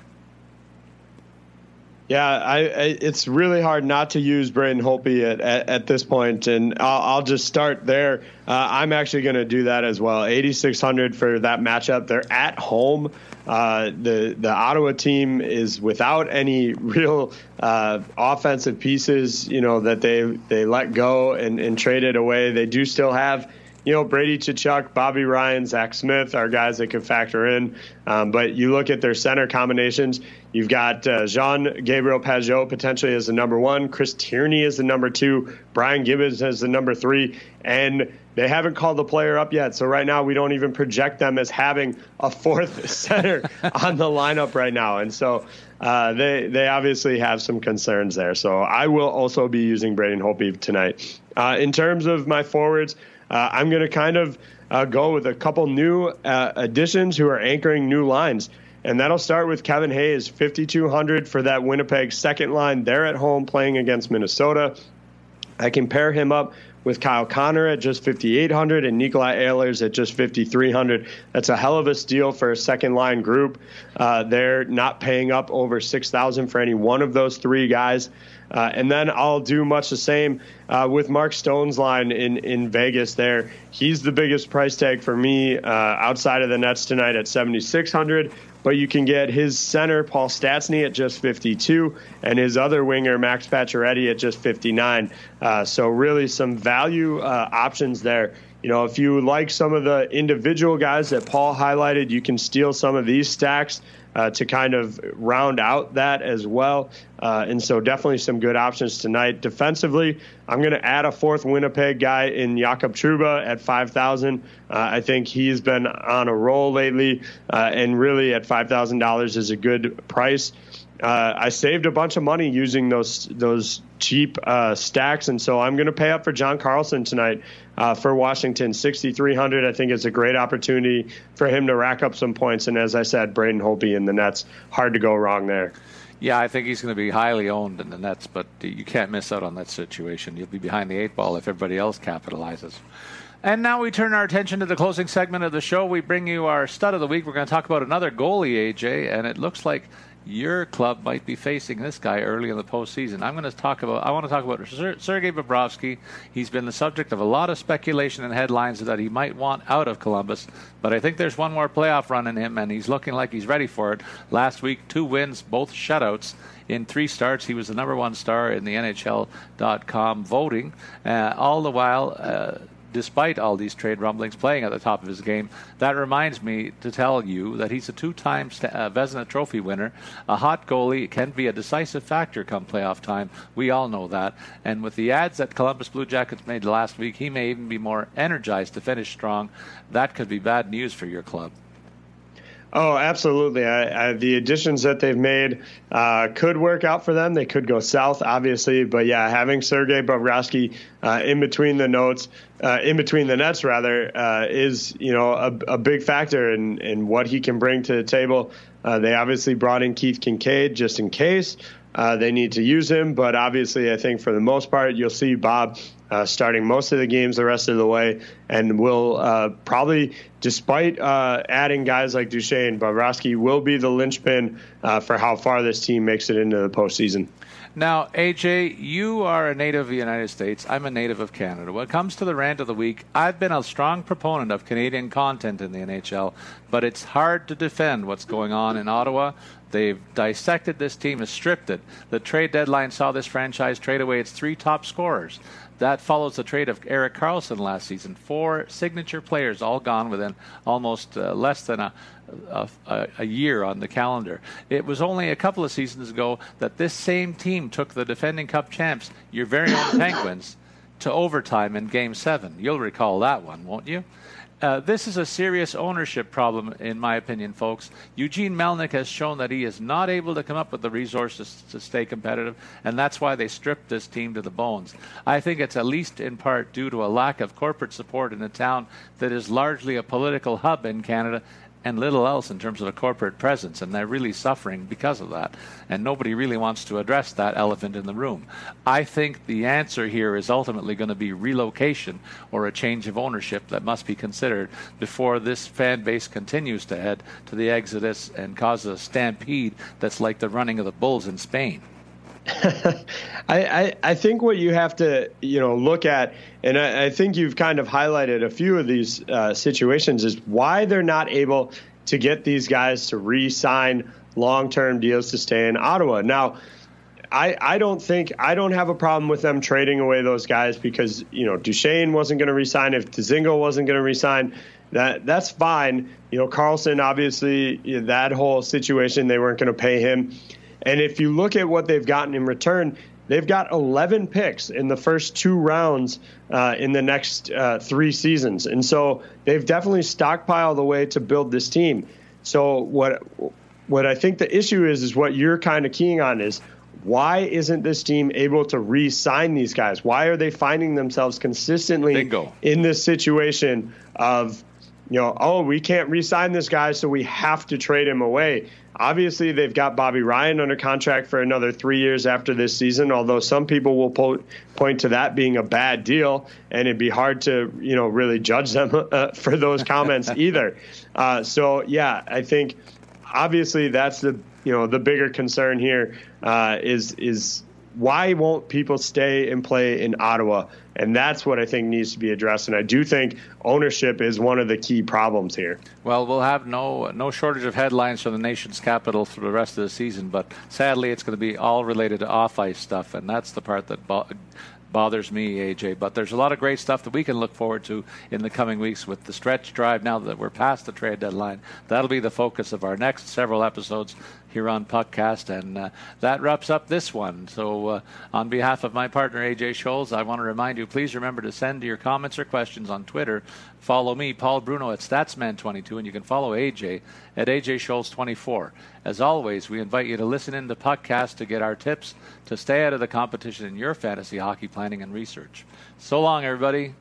Yeah, I, I, it's really hard not to use Braden Holtby at, at, at this point, and I'll, I'll just start there. Uh, I'm actually going to do that as well. 8,600 for that matchup. They're at home. Uh, the the Ottawa team is without any real uh, offensive pieces, you know, that they they let go and, and traded away. They do still have you know, Brady Tkachuk, Bobby Ryan, Zack Smith are guys that could factor in. Um, but you look at their center combinations, you've got uh, Jean Gabriel Pageau potentially as the number one, Chris Tierney as the number two, Brian Gibbons as the number three, and they haven't called the player up yet. So right now we don't even project them as having a fourth center on the lineup right now. And so uh, they they obviously have some concerns there. So I will also be using Braden Holtby tonight. Uh, in terms of my forwards, uh, I'm going to kind of uh, go with a couple new uh, additions who are anchoring new lines. and that'll start with Kevin Hayes, 5,200 for that Winnipeg second line. They're at home playing against Minnesota. I can pair him up with Kyle Connor at just 5,800 and Nikolai Ehlers at just 5,300. That's a hell of a steal for a second line group. Uh, they're not paying up over 6,000 for any one of those three guys. Uh, and then I'll do much the same uh, with Mark Stone's line in, in Vegas there. He's the biggest price tag for me uh, outside of the Nets tonight at 7,600 but you can get his center Paul Stastny at just 52 and his other winger Max Pacioretty at just 59. Uh, so really some value uh, options there. You know, if you like some of the individual guys that Paul highlighted, you can steal some of these stacks uh, to kind of round out that as well. Uh, and so definitely some good options tonight. Defensively, I'm going to add a fourth Winnipeg guy in Jacob Trouba at 5,000. Uh, I think he's been on a roll lately, uh, and really at $5,000 is a good price. Uh, I saved a bunch of money using those those cheap uh, stacks, and so I'm going to pay up for John Carlson tonight uh, for Washington, 6,300. I think it's a great opportunity for him to rack up some points. And as I said, Braden Holtby in the Nets, hard to go wrong there. Yeah, I think he's going to be highly owned in the Nets, but you can't miss out on that situation. You'll be behind the eight ball if everybody else capitalizes. And now we turn our attention to the closing segment of the show. We bring you our stud of the week. We're going to talk about another goalie, AJ, and it looks like your club might be facing this guy early in the postseason. I'm going to talk about. I want to talk about Sergei Bobrovsky. He's been the subject of a lot of speculation and headlines that he might want out of Columbus, but I think there's one more playoff run in him, and he's looking like he's ready for it. Last week, two wins, both shutouts. In three starts, he was the number one star in the NHL.com voting. Uh, all the while, uh, despite all these trade rumblings, playing at the top of his game. That reminds me to tell you that he's a two-time uh, Vezina Trophy winner. A hot goalie can be a decisive factor come playoff time. We all know that. And with the ads that Columbus Blue Jackets made last week, he may even be more energized to finish strong. That could be bad news for your club. Oh, absolutely. I, I, the additions that they've made uh, could work out for them. They could go south, obviously, but yeah, having Sergei Bobrovsky uh, in between the notes, uh, in between the nets, rather, uh, is you know a, a, big factor in in what he can bring to the table. Uh, they obviously brought in Keith Kinkaid just in case. Uh, they need to use him, but obviously, I think for the most part, you'll see Bob uh, starting most of the games the rest of the way, and will uh, probably, despite uh, adding guys like Duchene, Bobrovsky will be the linchpin uh, for how far this team makes it into the postseason. Now, AJ, you are a native of the United States. I'm a native of Canada. When it comes to the rant of the week, I've been a strong proponent of Canadian content in the NHL, but it's hard to defend what's going on in Ottawa. They've dissected this team, has stripped it. The trade deadline saw this franchise trade away its three top scorers. That follows the trade of Erik Karlsson last season. Four signature players all gone within almost uh, less than a, a, a, year on the calendar. It was only a couple of seasons ago that this same team took the defending Cup champs, your very own Penguins, to overtime in Game 7. You'll recall that one, won't you? Uh, this is a serious ownership problem, in my opinion, folks. Eugene Melnyk has shown that he is not able to come up with the resources to stay competitive, and that's why they stripped this team to the bones. I think it's at least in part due to a lack of corporate support in a town that is largely a political hub in Canada and little else in terms of a corporate presence, and they're really suffering because of that. And nobody really wants to address that elephant in the room. I think the answer here is ultimately going to be relocation or a change of ownership that must be considered before this fan base continues to head to the exodus and causes a stampede that's like the running of the bulls in Spain. I, I, I think what you have to you know look at, and I, I think you've kind of highlighted a few of these uh, situations, is why they're not able to get these guys to re-sign long-term deals to stay in Ottawa. Now, I, I don't think I don't have a problem with them trading away those guys because you know Duchene wasn't going to resign if Dzingel wasn't going to resign. That that's fine. You know Karlsson obviously that whole situation they weren't going to pay him. And if you look at what they've gotten in return, they've got 11 picks in the first two rounds uh, in the next uh, three seasons. And so they've definitely stockpiled the way to build this team. So what what I think the issue is is what you're kind of keying on is why isn't this team able to re-sign these guys? Why are they finding themselves consistently Bingo. in this situation of you know, oh, we can't re-sign this guy, so we have to trade him away. Obviously, they've got Bobby Ryan under contract for another three years after this season. Although some people will po- point to that being a bad deal, and it'd be hard to you know really judge them uh, for those comments either. Uh, so yeah, I think obviously that's the you know the bigger concern here uh, is is why won't people stay and play in Ottawa? And that's what I think needs to be addressed. And I do think ownership is one of the key problems here. Well, we'll have no no shortage of headlines from the nation's capital for the rest of the season, but sadly, it's going to be all related to off ice stuff, and that's the part that bo- bothers me, AJ. But there's a lot of great stuff that we can look forward to in the coming weeks with the stretch drive. Now that we're past the trade deadline, that'll be the focus of our next several episodes here on Puckcast. And uh, that wraps up this one. So, uh, on behalf of my partner, AJ Scholz, I want to remind you please remember to send your comments or questions on Twitter. Follow me, Paul Bruno, at Statsman22, and you can follow AJ at AJ Scholz24. As always, we invite you to listen in to Puckcast to get our tips to stay out of the competition in your fantasy hockey planning and research. So long, everybody.